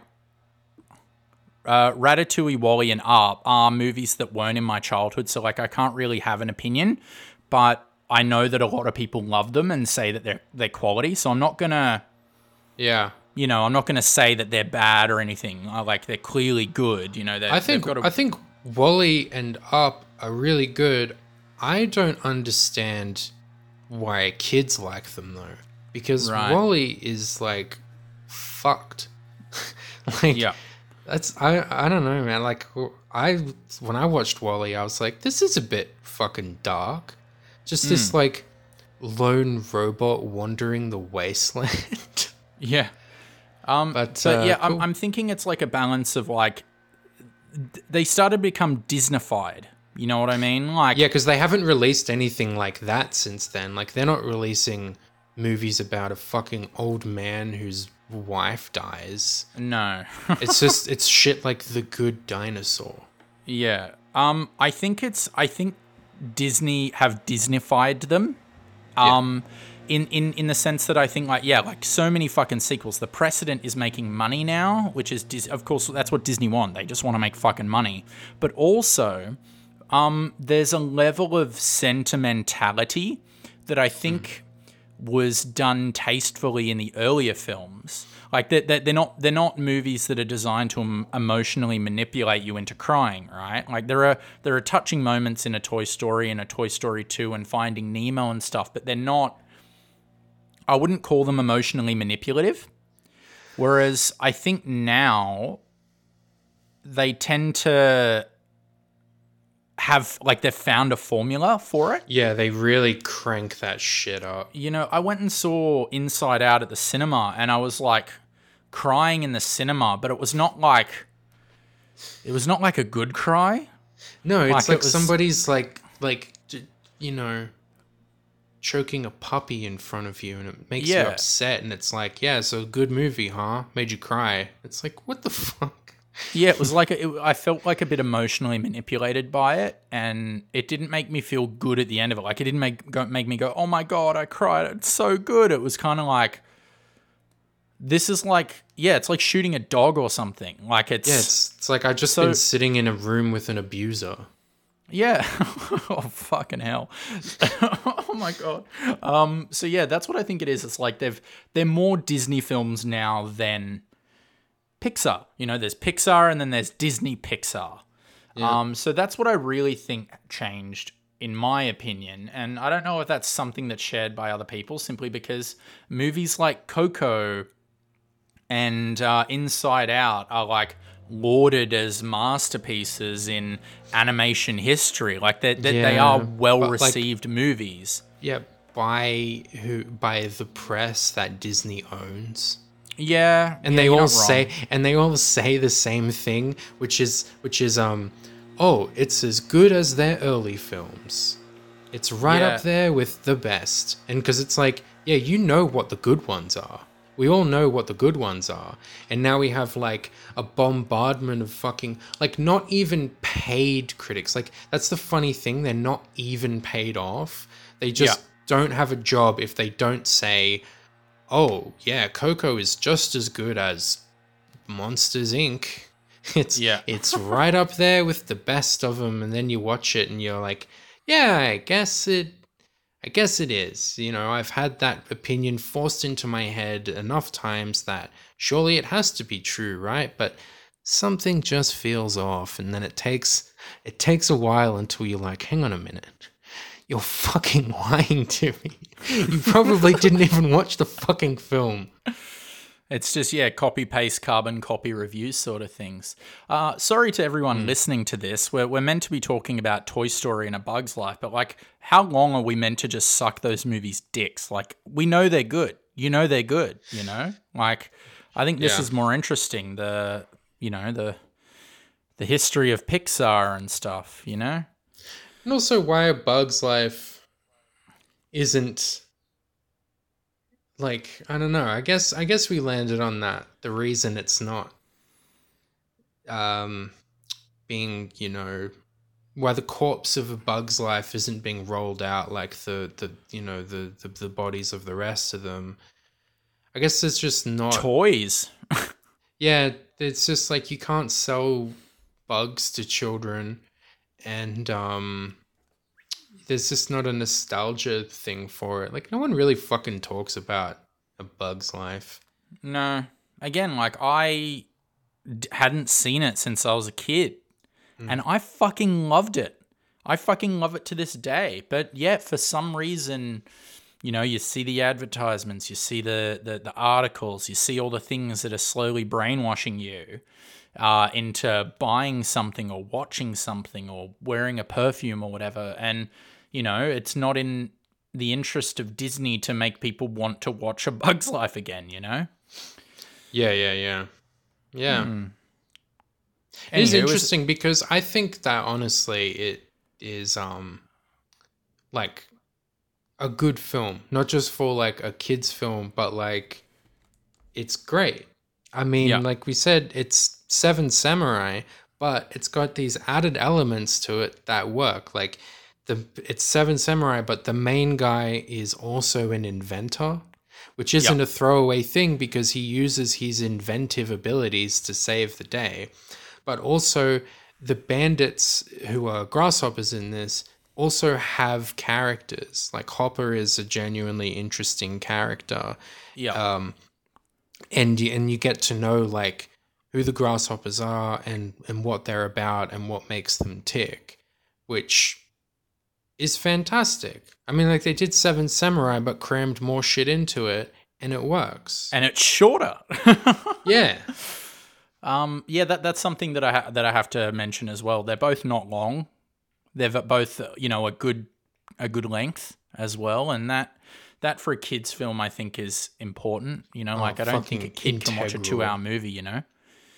uh, Ratatouille, WALL-E, and Up are movies that weren't in my childhood, so, like, I can't really have an opinion, but I know that a lot of people love them and say that they're, they're quality, so I'm not gonna, Yeah. You know, I'm not gonna say that they're bad or anything. I, like, they're clearly good, you know, they're, I think a I think WALL-E and Up are really good. I don't understand why kids like them though, because Right. WALL-E is like fucked. like Yeah. that's I I don't know man. Like I when I watched WALL-E, I was like, this is a bit fucking dark. Just Hmm. this like lone robot wandering the wasteland. Yeah. Um, But, but uh, yeah, I'm. I'm thinking it's like a balance of like they started to become Disneyfied. You know what I mean? Like, Yeah, because they haven't released anything like that since then. Like they're not releasing movies about a fucking old man whose wife dies. no, It's just it's shit like the good dinosaur. yeah. Um, I think it's I think Disney have Disneyfied them. Um, in in in the sense that I think like yeah, like so many fucking sequels. The precedent is making money now, which is Dis- of course that's what Disney want. They just want to make fucking money, but also um, there's a level of sentimentality that I think was done tastefully in the earlier films. Like they're they're not they're not movies that are designed to emotionally manipulate you into crying, right? Like there are there are touching moments in a Toy Story and a Toy Story Two and Finding Nemo and stuff, but they're not. I wouldn't call them emotionally manipulative. Whereas I think now they tend to have like they've found a formula for it. Yeah, they really crank that shit up. You know, I went and saw Inside Out at the cinema and I was like crying in the cinema, but it was not like it was not like a good cry. No, Like, it's it like was- somebody's like like you know choking a puppy in front of you and it makes you upset and it's like, yeah, so good movie, huh? Made you cry. It's like, what the fuck? Yeah, it was like a, it, I felt like a bit emotionally manipulated by it, and it didn't make me feel good at the end of it. Like it didn't make go, make me go, "Oh my god, I cried! It's so good." It was kind of like this is like yeah, it's like shooting a dog or something. Like it's Yeah, it's it's like I just So- been sitting in a room with an abuser. Yeah. oh fucking hell. oh my god. Um so yeah, that's what I think it is. It's like they've they're more Disney films now than Pixar. You know, there's Pixar and then there's Disney Pixar. Um so that's what I really think changed in my opinion. And I don't know if that's something that's shared by other people simply because movies like Coco and uh, Inside Out are like lauded as masterpieces in animation history. Like they they they are well like- received movies. Yeah, by who by the press that Disney owns. Yeah, and yeah, they all say and they all say the same thing which is which is um oh it's as good as their early films it's right Yeah. up there with the best and because it's like yeah you know what the good ones are we all know what the good ones are and now we have like a bombardment of fucking like not even paid critics like that's the funny thing they're not even paid off they just Yeah. don't have a job if they don't say oh yeah, Coco is just as good as Monsters Inc. It's Yeah. it's right up there with the best of them, and then you watch it and you're like, yeah, I guess it, I guess it is. You know, I've had that opinion forced into my head enough times that surely it has to be true, right? But something just feels off and then it takes it takes a while until you're like, "Hang on a minute. You're fucking lying to me. You probably didn't even watch the fucking film." It's just, yeah, copy paste carbon copy reviews sort of things. Uh, sorry to everyone listening to this. We're, we're meant to be talking about Toy Story and A Bug's Life, but like, how long are we meant to just suck those movies' dicks? Like, we know they're good. You know they're good, you know? Like, I think this Yeah. is more interesting. The, you know, the, the history of Pixar and stuff, you know? And also why a bug's life isn't like I don't know. I guess I guess we landed on that. The reason it's not um being, you know, why the corpse of a bug's life isn't being rolled out like the the you know the the, the bodies of the rest of them. I guess it's just not Toys. yeah, it's just like you can't sell bugs to children and um there's just not a nostalgia thing for it. Like no one really fucking talks about a bug's life. No. Again, like I d- hadn't seen it since I was a kid. And I fucking loved it. I fucking love it to this day. But yeah, for some reason, you know, you see the advertisements, you see the the, the articles, you see all the things that are slowly brainwashing you uh, into buying something or watching something or wearing a perfume or whatever. And, you know, it's not in the interest of Disney to make people want to watch A Bug's Life again, you know? Yeah, yeah, yeah. Yeah. Hmm. It is Anywho, is- interesting because I think that honestly it is um like a good film, not just for like a kids film, but like it's great. I mean, Yeah. like we said, it's Seven Samurai, but it's got these added elements to it that work. Like the it's Seven Samurai, but the main guy is also an inventor, which isn't a throwaway thing because he uses his inventive abilities to save the day. But also the bandits who are grasshoppers in this also have characters. Like Hopper is a genuinely interesting character Yeah. um, and you, and you get to know like who the grasshoppers are and and what they're about and what makes them tick, which is fantastic. I mean, like they did Seven Samurai, but crammed more shit into it, and it works. and it's shorter. yeah, um, yeah, that that's something that I ha- that I have to mention as well. They're both not long. They're both uh, you know a good a good length as well, and that that for a kids film I think is important. You know, like I don't think a Oh, kid can watch a two hour movie. You know,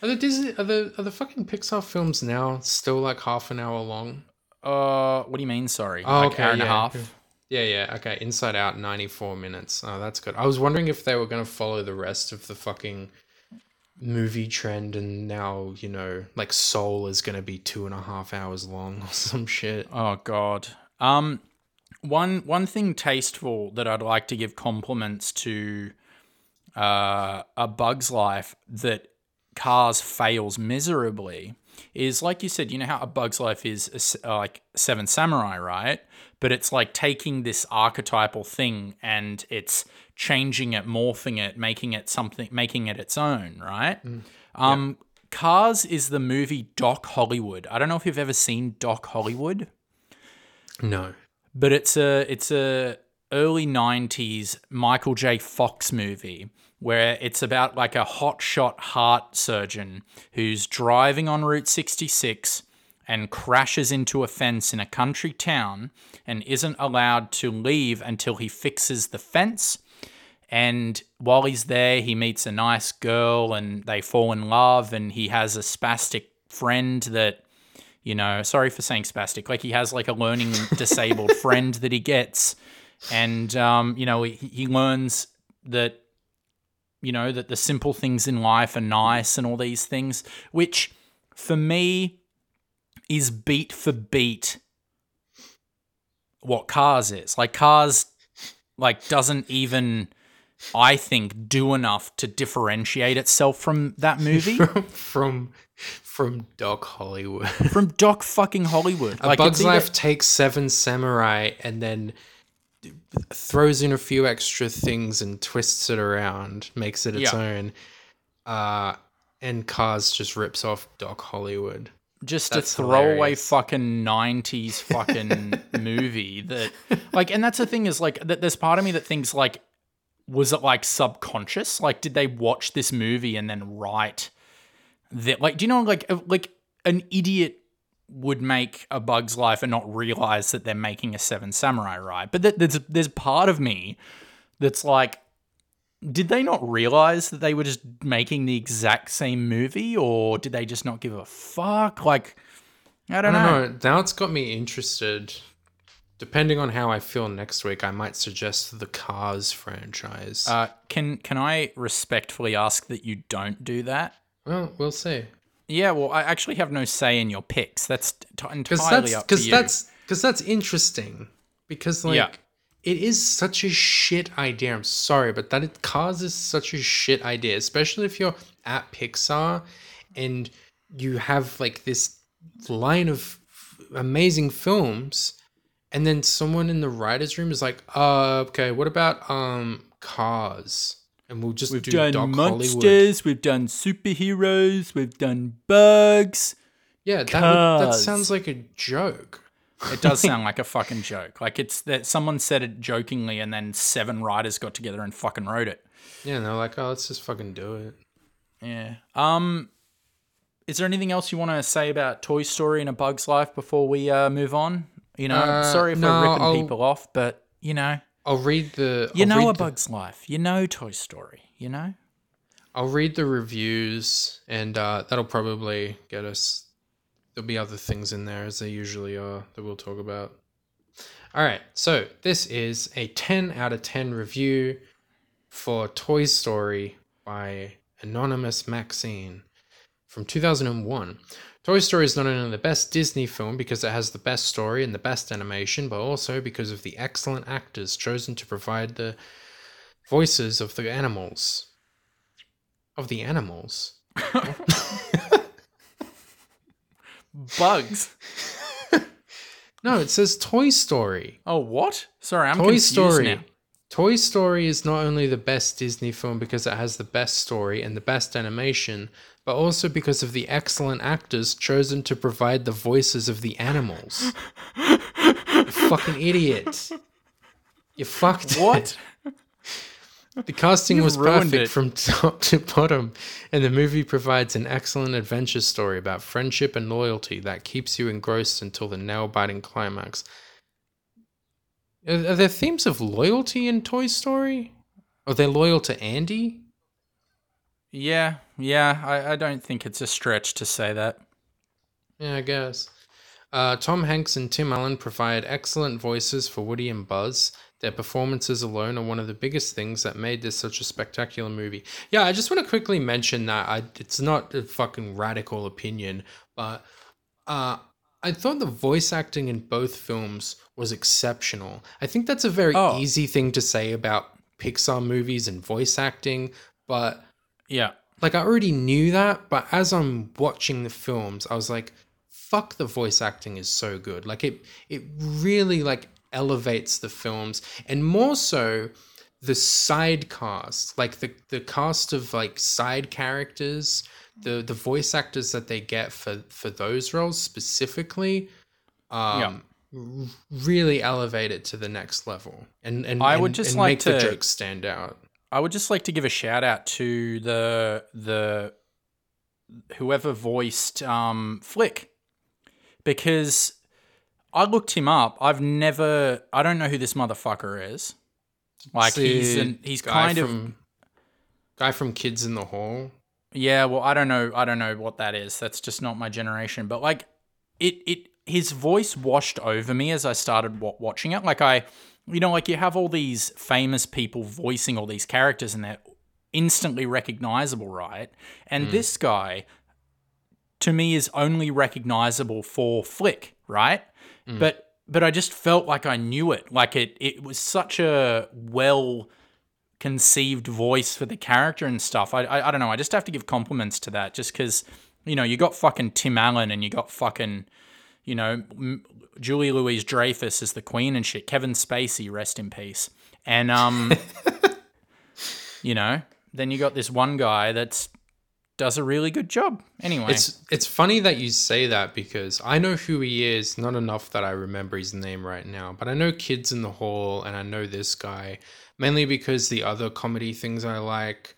are the Disney are the are the fucking Pixar films now still like half an hour long? Uh, what do you mean? Sorry, Oh, like okay, hour and a yeah. half. Yeah, yeah, okay. Inside Out, ninety four minutes. Oh, that's good. I was wondering if they were going to follow the rest of the fucking movie trend, and now you know, like Soul is going to be two and a half hours long or some shit. Oh God. Um, one one thing tasteful that I'd like to give compliments to uh, a Bug's Life that Cars fails miserably is like you said. You know how a Bug's Life is a uh, like Seven Samurai, right? But it's like taking this archetypal thing and it's changing it, morphing it, making it something, making it its own, right? Um, Cars is the movie Doc Hollywood. I don't know if you've ever seen Doc Hollywood No. but it's a it's a early 90s Michael J Fox movie where it's about like a hotshot heart surgeon who's driving on Route 66 and crashes into a fence in a country town and isn't allowed to leave until he fixes the fence and while he's there he meets a nice girl and they fall in love and he has a spastic friend that you know, sorry for saying spastic. Like he has like a learning disabled friend that he gets, and um, you know, he, he learns that you know that the simple things in life are nice and all these things, which for me is beat for beat what Cars is. Like Cars, like doesn't even. I think do enough to differentiate itself from that movie from from Doc Hollywood. from Doc fucking Hollywood. A Like Bug's it's either- Life takes Seven Samurai and then throws in a few extra things and twists it around, makes it its Yeah. own. Uh, and Cars just rips off Doc Hollywood. just That's a throwaway hilarious. fucking 90s fucking movie that like and that's the thing is like that there's part of me that thinks like was it like subconscious like did they watch this movie and then write that like do you know like uh, like an idiot would make a bug's life and not realize that they're making a seven samurai ride. but th- there's there's part of me that's like did they not realize that they were just making the exact same movie or did they just not give a fuck like i I don't, don't know. know. Now it's got me interested. Depending on how I feel next week, I might suggest the Cars franchise. Uh, can can i respectfully ask that you don't do that well, we'll see. Yeah well i actually have no say in your picks that's t- entirely that's up to because you that's because that's interesting. Because like Yeah. it is such a shit idea. I'm sorry, but that it, causes such a shit idea, especially if you're at Pixar and you have like this line of amazing films, and then someone in the writers' room is like, "Uh, okay, what about um Cars?" And we'll just we've do done Doc monsters Hollywood. we've done superheroes we've done bugs Yeah, that would, that sounds like a joke. It does sound like a fucking joke. Like it's that someone said it jokingly, and then seven writers got together and fucking wrote it. Yeah, and they're like, "Oh, let's just fucking do it." Yeah. Um. Is there anything else you want to say about Toy Story and A Bug's Life before we uh, move on? You know, Uh, sorry if no, we're ripping I'll- people off, but you know, I'll read the. you I'll know A the- Bug's Life. You know Toy Story. You know. I'll read the reviews, and uh, that'll probably get us. There'll be other things in there, as there usually are, that we'll talk about. All right, so this is a 10 out of 10 review for Toy Story by Anonymous Maxine from 2001. Toy Story is not only the best Disney film because it has the best story and the best animation, but also because of the excellent actors chosen to provide the voices of the animals. Of the animals? Bugs. No, it says Toy Story. Oh, what? Sorry, I'm Toy confused Story. now. Toy Story is not only the best Disney film because it has the best story and the best animation, but also because of the excellent actors chosen to provide the voices of the animals. you fucking idiot. You fucked What? The casting You've was perfect it. from top to bottom, and the movie provides an excellent adventure story about friendship and loyalty that keeps you engrossed until the nail biting climax. Are, are there themes of loyalty in Toy Story? Are they loyal to Andy? Yeah, yeah. I, I don't think it's a stretch to say that. Yeah, I guess. Uh, Tom Hanks and Tim Allen provide excellent voices for Woody and Buzz. Their performances alone are one of the biggest things that made this such a spectacular movie. Yeah, I just want to quickly mention that I, it's not a fucking radical opinion, but uh, I thought the voice acting in both films was exceptional. I think that's a very Oh. easy thing to say about Pixar movies and voice acting, but Yeah. like I already knew that, but as I'm watching the films, I was like, fuck the voice acting is so good. Like it it really like elevates the films and more so the side cast, like the the cast of like side characters, the the voice actors that they get for for those roles specifically um r- really elevate it to the next level and and I would and- just and like make the jokes stand out. I would just like to give a shout out to the the whoever voiced um Flick because I looked him up. I've never I don't know who this motherfucker is. Like he's an, he's kind of guy from Kids in the Hall. Yeah, well, I don't know. I don't know what that is. That's just not my generation. But like, it it his voice washed over me as I started watching it. Like I, you know, like you have all these famous people voicing all these characters, and they're instantly recognizable, right? And mm. this guy, to me, is only recognizable for Flick, right? Mm. But but I just felt like I knew it. Like it it was such a well conceived voice for the character and stuff. I, I I don't know. I just have to give compliments to that, just because you know you got fucking Tim Allen and you got fucking you know, Julie Louise Dreyfus is the queen and shit. Kevin Spacey, rest in peace. And um, you know, then you got this one guy that's does a really good job. Anyway, It's it's funny that you say that because I know who he is, not enough that I remember his name right now, but I know Kids in the Hall and I know this guy mainly because the other comedy things I like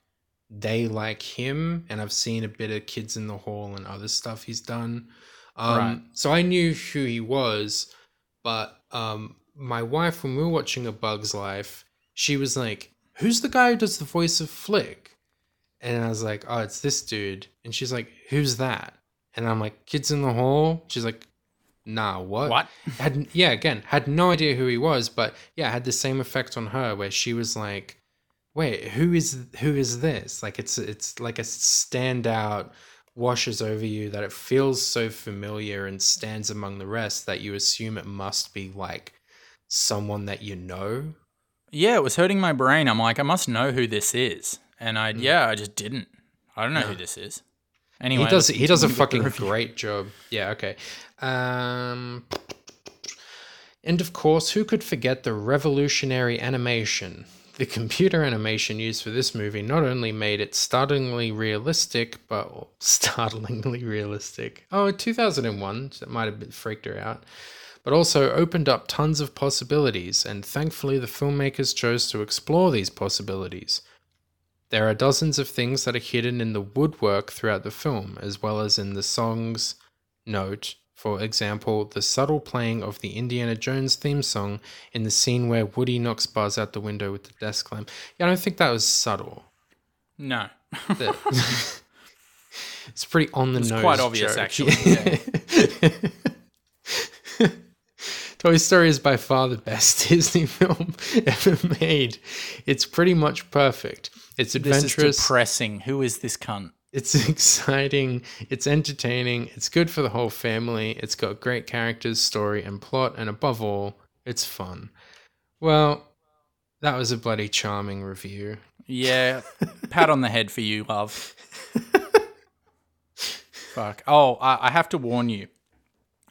they like him and I've seen a bit of Kids in the Hall and other stuff he's done. Um Right. so I knew who he was, but um my wife when we were watching A Bug's Life, she was like, "Who's the guy who does the voice of Flick?" And I was like, oh, it's this dude. And she's like, who's that? And I'm like, Kids in the Hall? She's like, nah, what? what? Had yeah, again, had no idea who he was, but yeah, had the same effect on her where she was like, wait, who is who is this? Like it's it's like a standout washes over you that it feels so familiar and stands among the rest that you assume it must be like someone that you know. Yeah, it was hurting my brain. I'm like, I must know who this is, and I yeah, I just didn't. I don't know who this is. Anyway, he does he does a continue with the fucking great job. Yeah, okay. Um and of course, who could forget the revolutionary animation? The computer animation used for this movie not only made it startlingly realistic, but startlingly realistic. Oh, 2001, so that might have freaked her out. But also opened up tons of possibilities, and thankfully the filmmakers chose to explore these possibilities. There are dozens of things that are hidden in the woodwork throughout the film, as well as in the songs. Note, for example, the subtle playing of the Indiana Jones theme song in the scene where Woody knocks Buzz out the window with the desk lamp. Yeah, I don't think that was subtle. No, it's pretty on the It's nose. quite obvious, joke. actually, Toy Story is by far the best Disney film ever made. It's pretty much perfect. It's adventurous. this is depressing. Who is this cunt? It's exciting, it's entertaining, it's good for the whole family, it's got great characters, story, and plot, and above all, it's fun. Well, that was a bloody charming review. Yeah, pat on the head for you, love. Fuck. Oh, I, I have to warn you.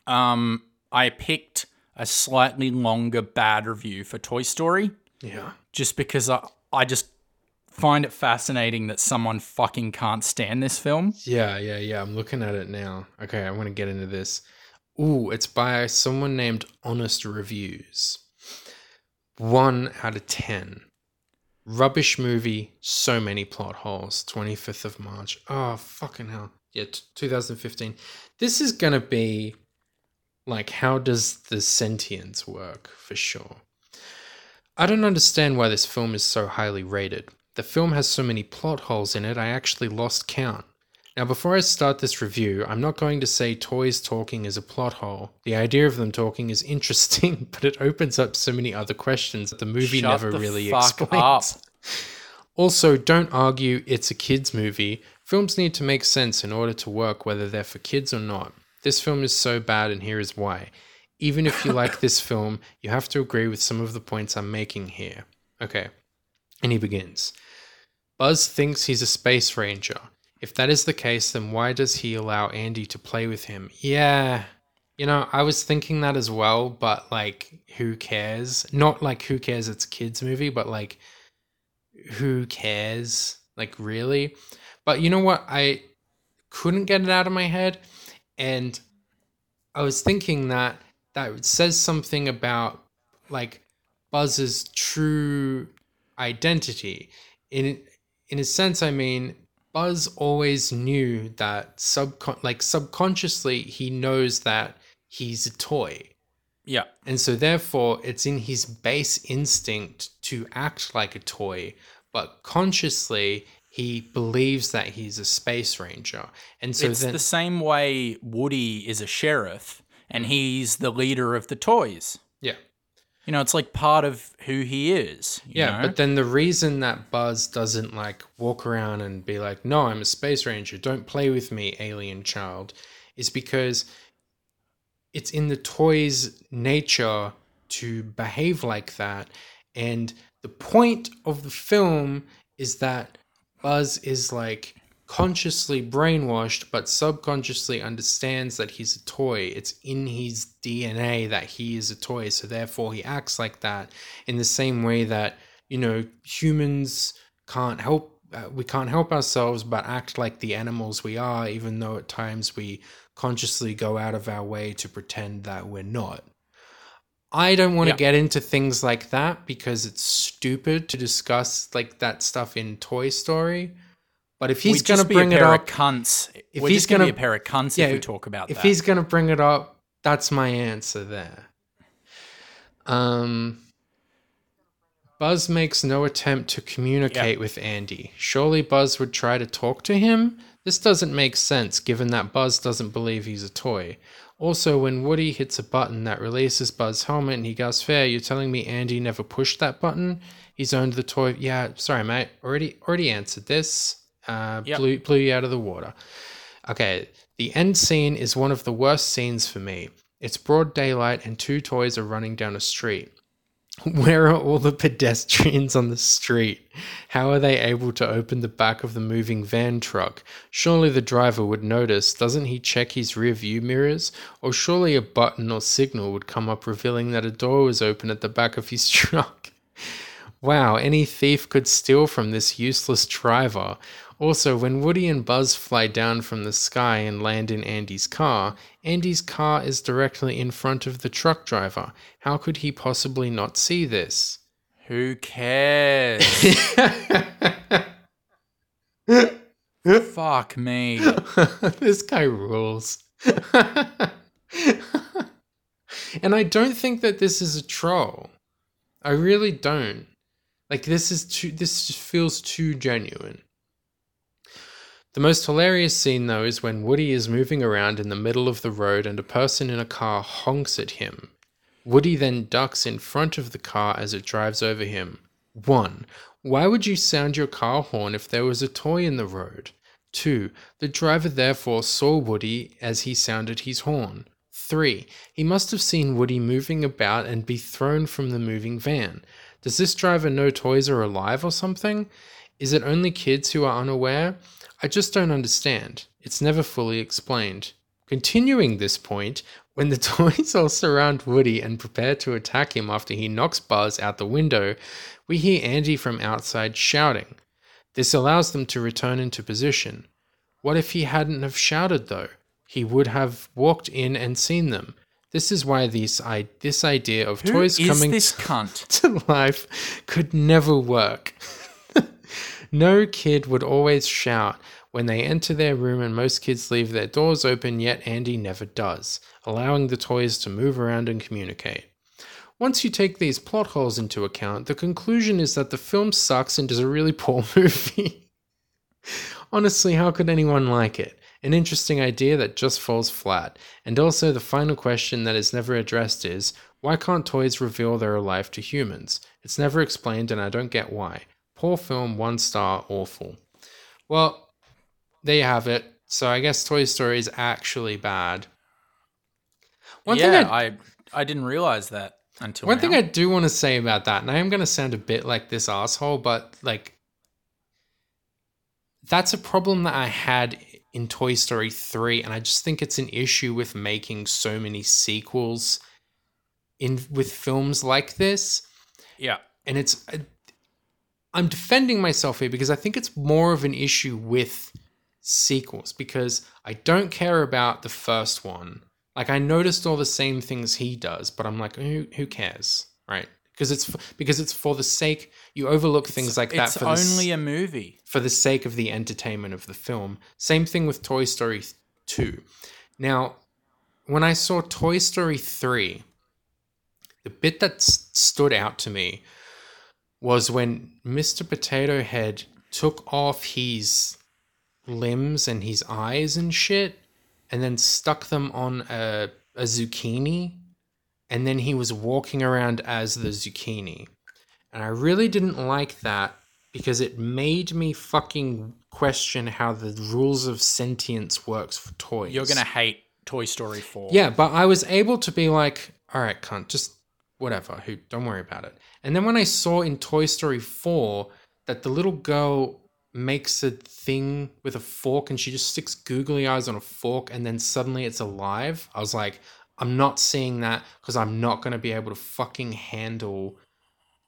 Um, I picked a slightly longer bad review for Toy Story Yeah. just because I, I just find it fascinating that someone fucking can't stand this film. Yeah, yeah, yeah. I'm looking at it now. Okay, I want to get into this. Ooh, it's by someone named Honest Reviews. One out of ten. Rubbish movie, so many plot holes. 25th of March. Oh, fucking hell. Yeah, t- 2015. This is gonna be like, how does the sentience work for sure? I don't understand why this film is so highly rated. The film has so many plot holes in it, I actually lost count. Now, before I start this review, I'm not going to say toys talking is a plot hole. The idea of them talking is interesting, but it opens up so many other questions that the movie Shut never the really explains. up. Also, don't argue it's a kids' movie. Films need to make sense in order to work, whether they're for kids or not. This film is so bad, and here is why. Even if you like this film, you have to agree with some of the points I'm making here. Okay. And he begins Buzz thinks he's a space ranger. If that is the case, then why does he allow Andy to play with him? Yeah. You know, I was thinking that as well, but like, who cares? Not like who cares it's a kids' movie, but like, who cares? Like, really? But you know what? I couldn't get it out of my head. And I was thinking that that says something about like Buzz's true identity. In in a sense, I mean, Buzz always knew that subcon like subconsciously he knows that he's a toy. Yeah. And so, therefore, it's in his base instinct to act like a toy, but consciously, he believes that he's a space ranger. And so it's then, the same way Woody is a sheriff and mm. he's the leader of the toys. yeah. You know, it's like part of who he is. you Yeah, know? but then the reason that Buzz doesn't like walk around and be like, no, I'm a space ranger, don't play with me, alien child, is because it's in the toy's nature to behave like that. And the point of the film is that Buzz is like consciously brainwashed but subconsciously understands that he's a toy. It's in his DNA that he is a toy, so therefore he acts like that in the same way that, you know, humans can't help uh, we can't help ourselves but act like the animals we are even though at times we consciously go out of our way to pretend that we're not. I don't want to Yeah. get into things like that because it's stupid to discuss like that stuff in Toy Story. But if he's going to bring it up, cunts. if We're he's just gonna be a pair of cunts yeah, if we talk about if that. he's going to bring it up, that's my answer there. Um, Buzz makes no attempt to communicate with Andy. Surely Buzz would try to talk to him? This doesn't make sense given that Buzz doesn't believe he's a toy. Also, when Woody hits a button that releases Buzz's helmet and he goes, Fair, you're telling me Andy never pushed that button? He's owned the toy. Yeah, sorry, mate. Already already answered this. Uh, Yep. blew, blew you out of the water. Okay, the end scene is one of the worst scenes for me. It's broad daylight and two toys are running down a street. Where are all the pedestrians on the street? How are they able to open the back of the moving van truck? Surely the driver would notice. Doesn't he check his rear view mirrors? Or surely a button or signal would come up revealing that a door was open at the back of his truck. Wow, any thief could steal from this useless driver. Also, when Woody and Buzz fly down from the sky and land in Andy's car, Andy's car is directly in front of the truck driver. How could he possibly not see this? Who cares? Fuck me. this guy rules. and I don't think that this is a troll. I really don't. Like this is too this just feels too genuine. The most hilarious scene though is when Woody is moving around in the middle of the road and a person in a car honks at him. Woody then ducks in front of the car as it drives over him. 1. Why would you sound your car horn if there was a toy in the road? 2. The driver therefore saw Woody as he sounded his horn. 3. He must have seen Woody moving about and be thrown from the moving van. Does this driver know toys are alive or something? Is it only kids who are unaware? I just don't understand. It's never fully explained. Continuing this point, when the toys all surround Woody and prepare to attack him after he knocks Buzz out the window, we hear Andy from outside shouting. This allows them to return into position. What if he hadn't have shouted though? He would have walked in and seen them. This is why this I this idea of Who toys coming this cunt? to life could never work. no kid would always shout when they enter their room, and most kids leave their doors open, yet Andy never does, allowing the toys to move around and communicate. Once you take these plot holes into account, the conclusion is that the film sucks and is a really poor movie. Honestly, how could anyone like it? An interesting idea that just falls flat. And also, the final question that is never addressed is why can't toys reveal they're alive to humans? It's never explained, and I don't get why. Poor film, one star, awful. Well, there you have it. So I guess Toy Story is actually bad. One yeah, thing I, I, I didn't realize that until one now. thing I do want to say about that, and I am going to sound a bit like this asshole, but like that's a problem that I had in Toy Story 3 and I just think it's an issue with making so many sequels in with films like this yeah, and it's I'm defending myself here because I think it's more of an issue with sequels because I don't care about the first one. Like I noticed all the same things he does, but I'm like, who who cares, right? Because it's f- because it's for the sake you overlook things like that it's for the only a movie. for the sake of the entertainment of the film. Same thing with Toy Story 2. Now, when I saw Toy Story 3, the bit that s- stood out to me was when Mr. Potato Head took off his limbs and his eyes and shit and then stuck them on a, a zucchini and then he was walking around as the zucchini. And I really didn't like that because it made me fucking question how the rules of sentience works for toys. You're gonna hate Toy Story 4. Yeah, but I was able to be like, all right, cunt, just whatever, who don't worry about it. And then when I saw in Toy Story 4 that the little girl makes a thing with a fork and she just sticks googly eyes on a fork and then suddenly it's alive. I was like, I'm not seeing that because I'm not going to be able to fucking handle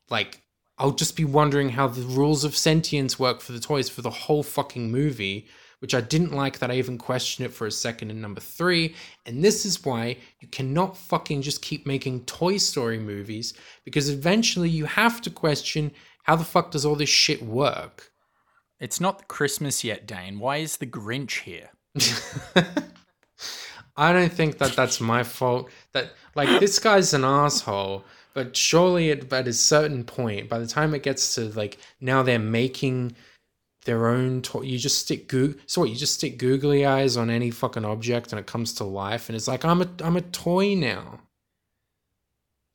like I'll just be wondering how the rules of sentience work for the toys for the whole fucking movie, which I didn't like that I even questioned it for a second in number three. And this is why you cannot fucking just keep making Toy Story movies because eventually you have to question how the fuck does all this shit work? It's not Christmas yet, Dane. Why is the Grinch here? I don't think that that's my fault. That like this guy's an asshole, but surely at, at a certain point, by the time it gets to like now they're making their own toy, you just stick goo. So what? You just stick googly eyes on any fucking object, and it comes to life, and it's like I'm a I'm a toy now.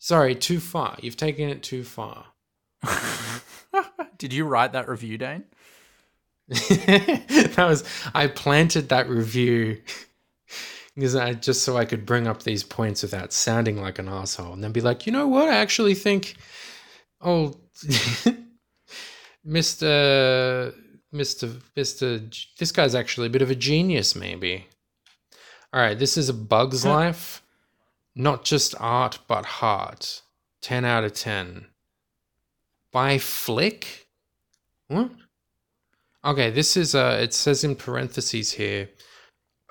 Sorry, too far. You've taken it too far. Did you write that review, Dane? That was I planted that review because I just so I could bring up these points without sounding like an asshole, and then be like, you know what? I actually think, oh, Mister, Mister, Mister, this guy's actually a bit of a genius, maybe. All right, this is a Bug's Life, not just art but heart. Ten out of ten. By Flick. What? Okay, this is uh it says in parentheses here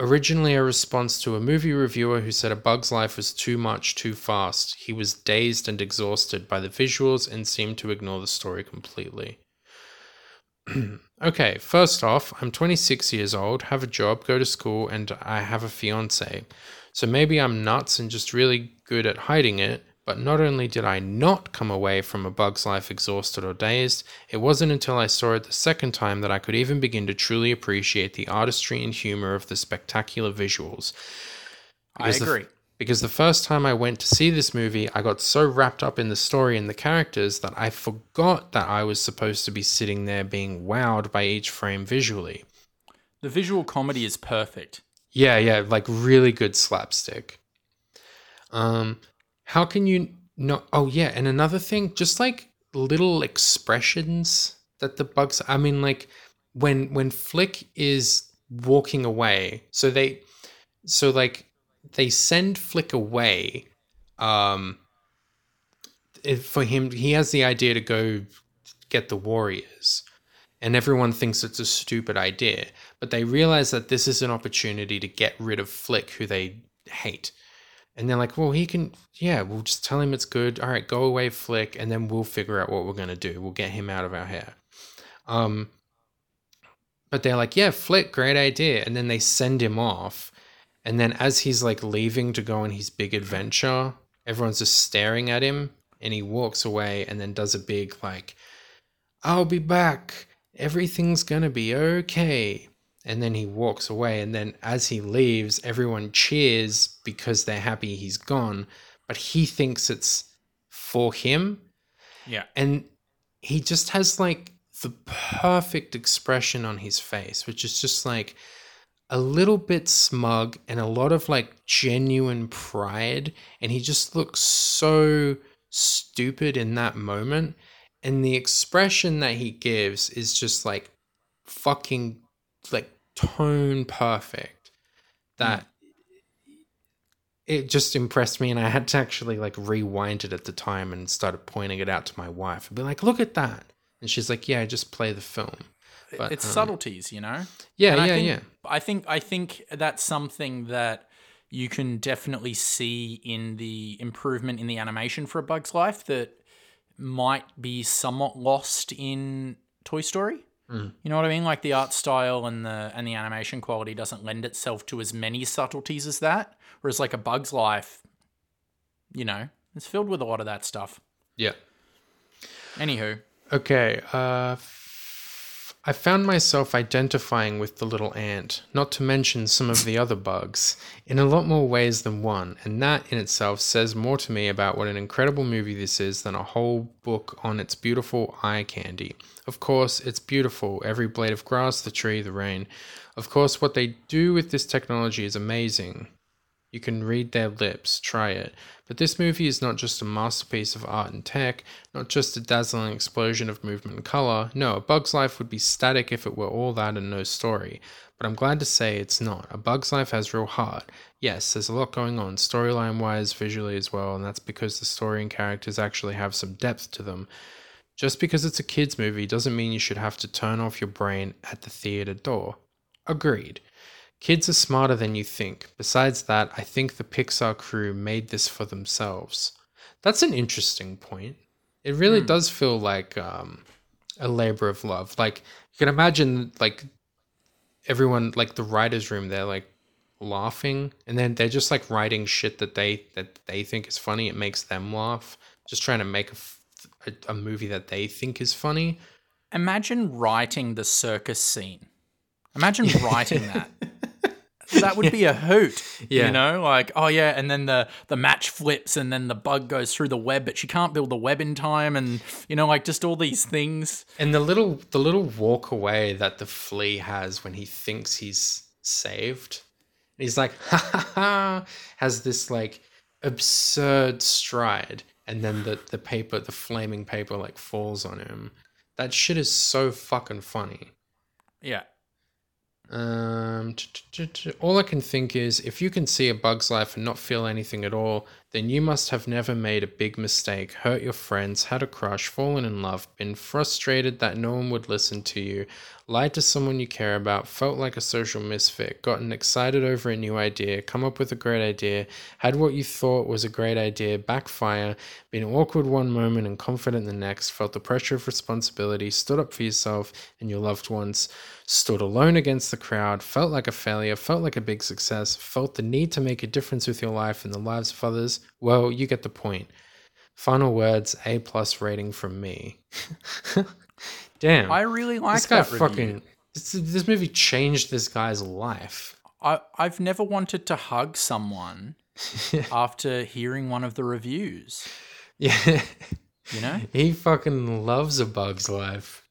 originally a response to a movie reviewer who said A Bug's Life was too much too fast. He was dazed and exhausted by the visuals and seemed to ignore the story completely. okay, first off, I'm 26 years old, have a job, go to school, and I have a fiance. So maybe I'm nuts and just really good at hiding it, but not only did I not come away from A Bug's Life exhausted or dazed, it wasn't until I saw it the second time that I could even begin to truly appreciate the artistry and humor of the spectacular visuals. I the- agree. because the first time I went to see this movie, I got so wrapped up in the story and the characters that I forgot that I was supposed to be sitting there being wowed by each frame visually. the visual comedy is perfect. Yeah, yeah, like really good slapstick. Um, how can you not? Oh, yeah, and another thing, just like little expressions that the bugs. I mean, like when when Flick is walking away, so they, so like they send Flick away. Um, for him, he has the idea to go get the warriors and everyone thinks it's a stupid idea. But they realize that this is an opportunity to get rid of Flick, who they hate. And they're like, well, he can, yeah, we'll just tell him it's good. All right, go away, Flick, and then we'll figure out what we're going to do. We'll get him out of our hair. Um, but they're like, yeah, Flick, great idea. And then they send him off. And then as he's like leaving to go on his big adventure, everyone's just staring at him. And he walks away and then does a big, like, I'll be back. Everything's going to be okay. And then he walks away. And then as he leaves, everyone cheers because they're happy he's gone. But he thinks it's for him. Yeah. And he just has like the perfect expression on his face, which is just like a little bit smug and a lot of like genuine pride. And he just looks so stupid in that moment. And the expression that he gives is just like fucking like tone perfect. That it just impressed me and I had to actually like rewind it at the time and started pointing it out to my wife and be like, look at that. And she's like, Yeah, just play the film. But, it's um, subtleties, you know. Yeah, And I yeah, think, yeah. I think I think that's something that you can definitely see in the improvement in the animation for A Bug's Life that might be somewhat lost in Toy Story. Mm. You know what I mean? Like the art style and the and the animation quality doesn't lend itself to as many subtleties as that. Whereas like A Bug's Life, you know, it's filled with a lot of that stuff. Yeah. Anywho, Okay, uh, I found myself identifying with the little ant, not to mention some of the other bugs, in a lot more ways than one, and that in itself says more to me about what an incredible movie this is than a whole book on its beautiful eye candy. Of course, it's beautiful every blade of grass, the tree, the rain. Of course, what they do with this technology is amazing. You can read their lips, try it. But this movie is not just a masterpiece of art and tech, not just a dazzling explosion of movement and color. No, A Bug's Life would be static if it were all that and no story. But I'm glad to say it's not. A Bug's Life has real heart. Yes, there's a lot going on, storyline wise, visually as well, and that's because the story and characters actually have some depth to them. Just because it's a kids' movie doesn't mean you should have to turn off your brain at the theater door. Agreed. Kids are smarter than you think. Besides that, I think the Pixar crew made this for themselves. That's an interesting point. It really does feel like um, a labor of love. Like you can imagine, like everyone, like the writers' room, they're like laughing, and then they're just like writing shit that they that they think is funny. It makes them laugh. Just trying to make a movie that they think is funny. Imagine writing the circus scene. Imagine writing that. that would be a hoot. Yeah. You know, like, oh yeah, and then the the match flips and then the bug goes through the web, but she can't build the web in time and you know, like just all these things. And the little the little walk away that the flea has when he thinks he's saved. He's like ha ha ha has this like absurd stride and then the the paper the flaming paper like falls on him. That shit is so fucking funny. Yeah. Um, all I can think is if you can see a bug's life and not feel anything at all, then you must have never made a big mistake, hurt your friends, had a crush, fallen in love, been frustrated that no one would listen to you, lied to someone you care about, felt like a social misfit, gotten excited over a new idea, come up with a great idea, had what you thought was a great idea, backfire, been awkward one moment and confident the next, felt the pressure of responsibility, stood up for yourself and your loved ones, stood alone against the crowd, felt like a failure, felt like a big success, felt the need to make a difference with your life and the lives of others, well, you get the point. Final words, A plus rating from me. Damn. I really like this guy that review. fucking this, this movie changed this guy's life. I, I've never wanted to hug someone after hearing one of the reviews. Yeah. You know? He fucking loves a bug's life.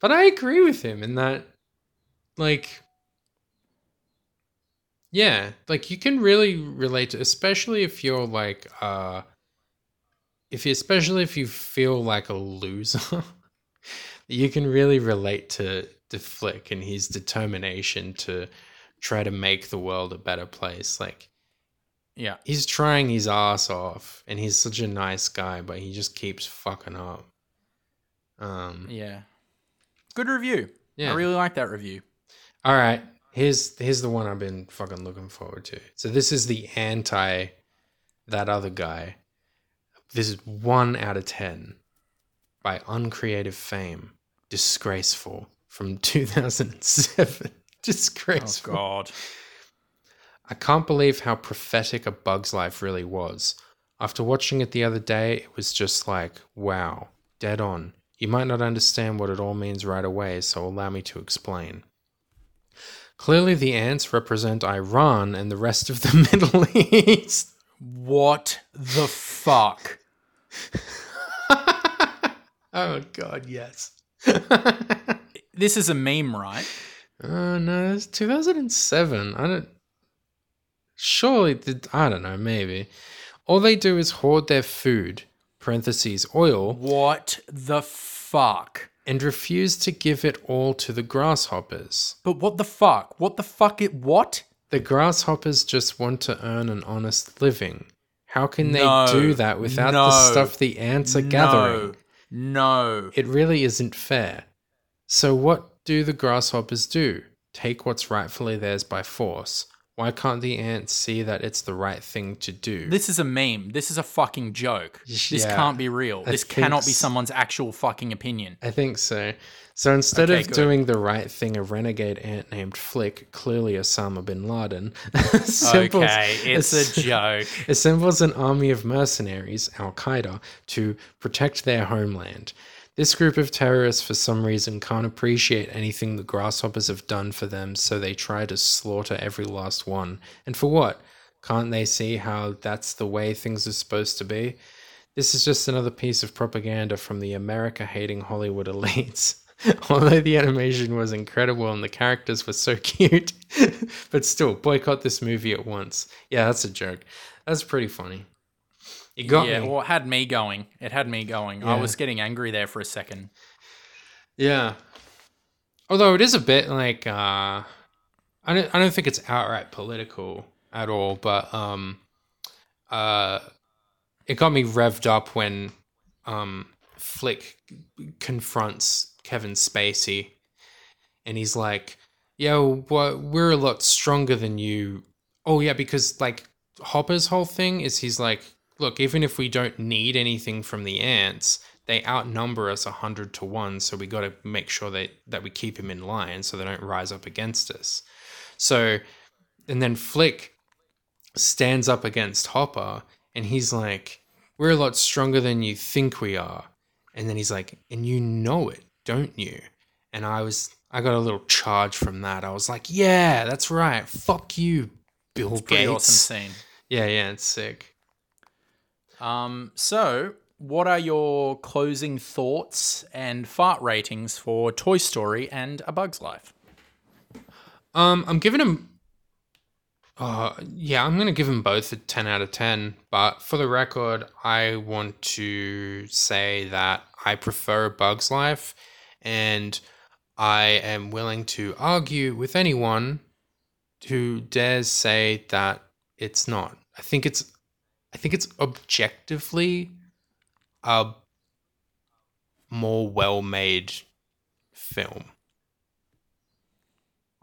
But I agree with him in that, like, yeah, like you can really relate to, especially if you're like, uh, if you, especially if you feel like a loser, you can really relate to the flick and his determination to try to make the world a better place. Like, Yeah. he's trying his ass off and he's such a nice guy but he just keeps fucking up um Yeah. Good review. Yeah. I really like that review. all right here's here's the one i've been fucking looking forward to so this is the anti that other guy this is 1 out of 10 by uncreative fame disgraceful from 2007 Disgraceful. Oh God. I can't believe how prophetic a bug's life really was. After watching it the other day, it was just like, wow, dead on. You might not understand what it all means right away, so allow me to explain. Clearly, the ants represent Iran and the rest of the Middle East. What the fuck? oh, God, yes. This is a meme, right? Oh, no, it's 2007. I don't. Surely, the, I don't know, maybe. All they do is hoard their food, parentheses, oil, What the fuck? And refuse to give it all to the grasshoppers. But what the fuck? What the fuck it what? The grasshoppers just want to earn an honest living. How can they No, do that without the stuff the ants are gathering? No. no. It really isn't fair. So, what do the grasshoppers do? Take what's rightfully theirs by force. Why can't the ants see that it's the right thing to do? This is a meme. This is a fucking joke. This Yeah, can't be real. I This cannot be someone's actual fucking opinion. I think so. So instead Okay, of good. doing the right thing, a renegade ant named Flick, clearly Osama bin Laden, assembles- Okay, it's a joke. assembles an army of mercenaries, Al Qaeda, to protect their homeland. This group of terrorists, for some reason, can't appreciate anything the grasshoppers have done for them, so they try to slaughter every last one. And for what? Can't they see how that's the way things are supposed to be? This is just another piece of propaganda from the America hating Hollywood elites. although the animation was incredible and the characters were so cute, but still boycott this movie at once. Yeah, that's a joke. That's pretty funny. You got yeah, me. well, it had me going. It had me going. I was getting angry there for a second. Yeah. Although it is a bit like uh I don't I don't think it's outright political at all, but um uh it got me revved up when um Flick confronts Kevin Spacey and he's like, "Yo, what we're a lot stronger than you." Oh yeah, because like Hopper's whole thing is he's like, "Look, even if we don't need anything from the ants, they outnumber us a hundred to one, so we got to make sure that that we keep him in line so they don't rise up against us." So, and then Flick stands up against Hopper, and he's like, "We're a lot stronger than you think we are." And then he's like, "And you know it, don't you?" And I was, I got a little charge from that. I was like, "Yeah, that's right. Fuck you, Bill It's a pretty Gates." awesome scene. Yeah, yeah, it's sick. Um, so, what are your closing thoughts and fart ratings for Toy Story and A Bug's Life? Um, I'm giving them. Uh, yeah, I'm gonna give them both a ten out of ten. But for the record, I want to say that I prefer A Bug's Life, and I am willing to argue with anyone who dares say that it's not. I think it's. I think it's objectively a more well-made film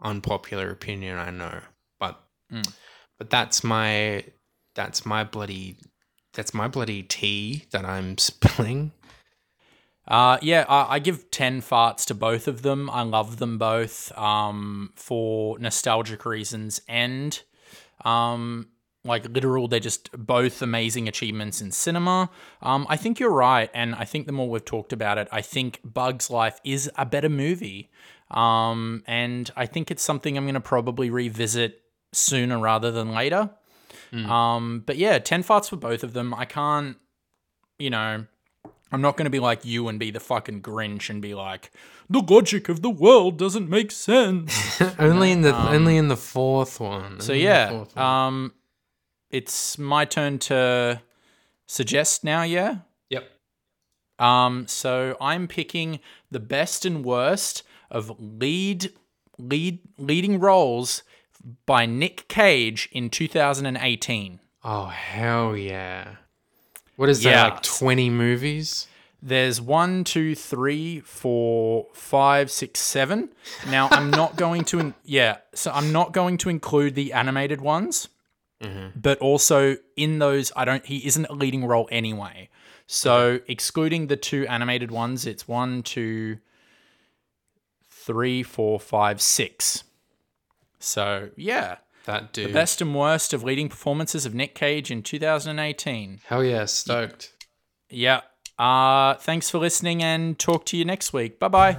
unpopular opinion i know but Mm. but that's my that's my bloody that's my bloody tea that i'm spilling Uh, yeah, I, I give 10 farts to both of them. I love them both um, for nostalgic reasons and um, like literal, they're just both amazing achievements in cinema. Um, I think you're right. And I think the more we've talked about it, I think Bug's Life is a better movie. Um, and I think it's something I'm going to probably revisit sooner rather than later. Um, but yeah, 10 farts for both of them. I can't, you know, I'm not going to be like you and be the fucking Grinch and be like, the logic of the world doesn't make sense. only in the only in the fourth one so Only in the yeah, um, it's my turn to suggest now. Yeah. yep Um, so I'm picking the best and worst of lead lead leading roles by Nick Cage in 2018. oh hell yeah what is Yeah. that like 20 movies There's one, two, three, four, five, six, seven. Now I'm not going to, in- yeah. So I'm not going to include the animated ones, but also in those, I don't. He isn't a leading role anyway. So excluding the two animated ones, it's one, two, three, four, five, six. So yeah, that dude The best and worst of leading performances of Nick Cage in 2018. hell yeah stoked Yeah. Uh, thanks for listening and talk to you next week. Bye bye.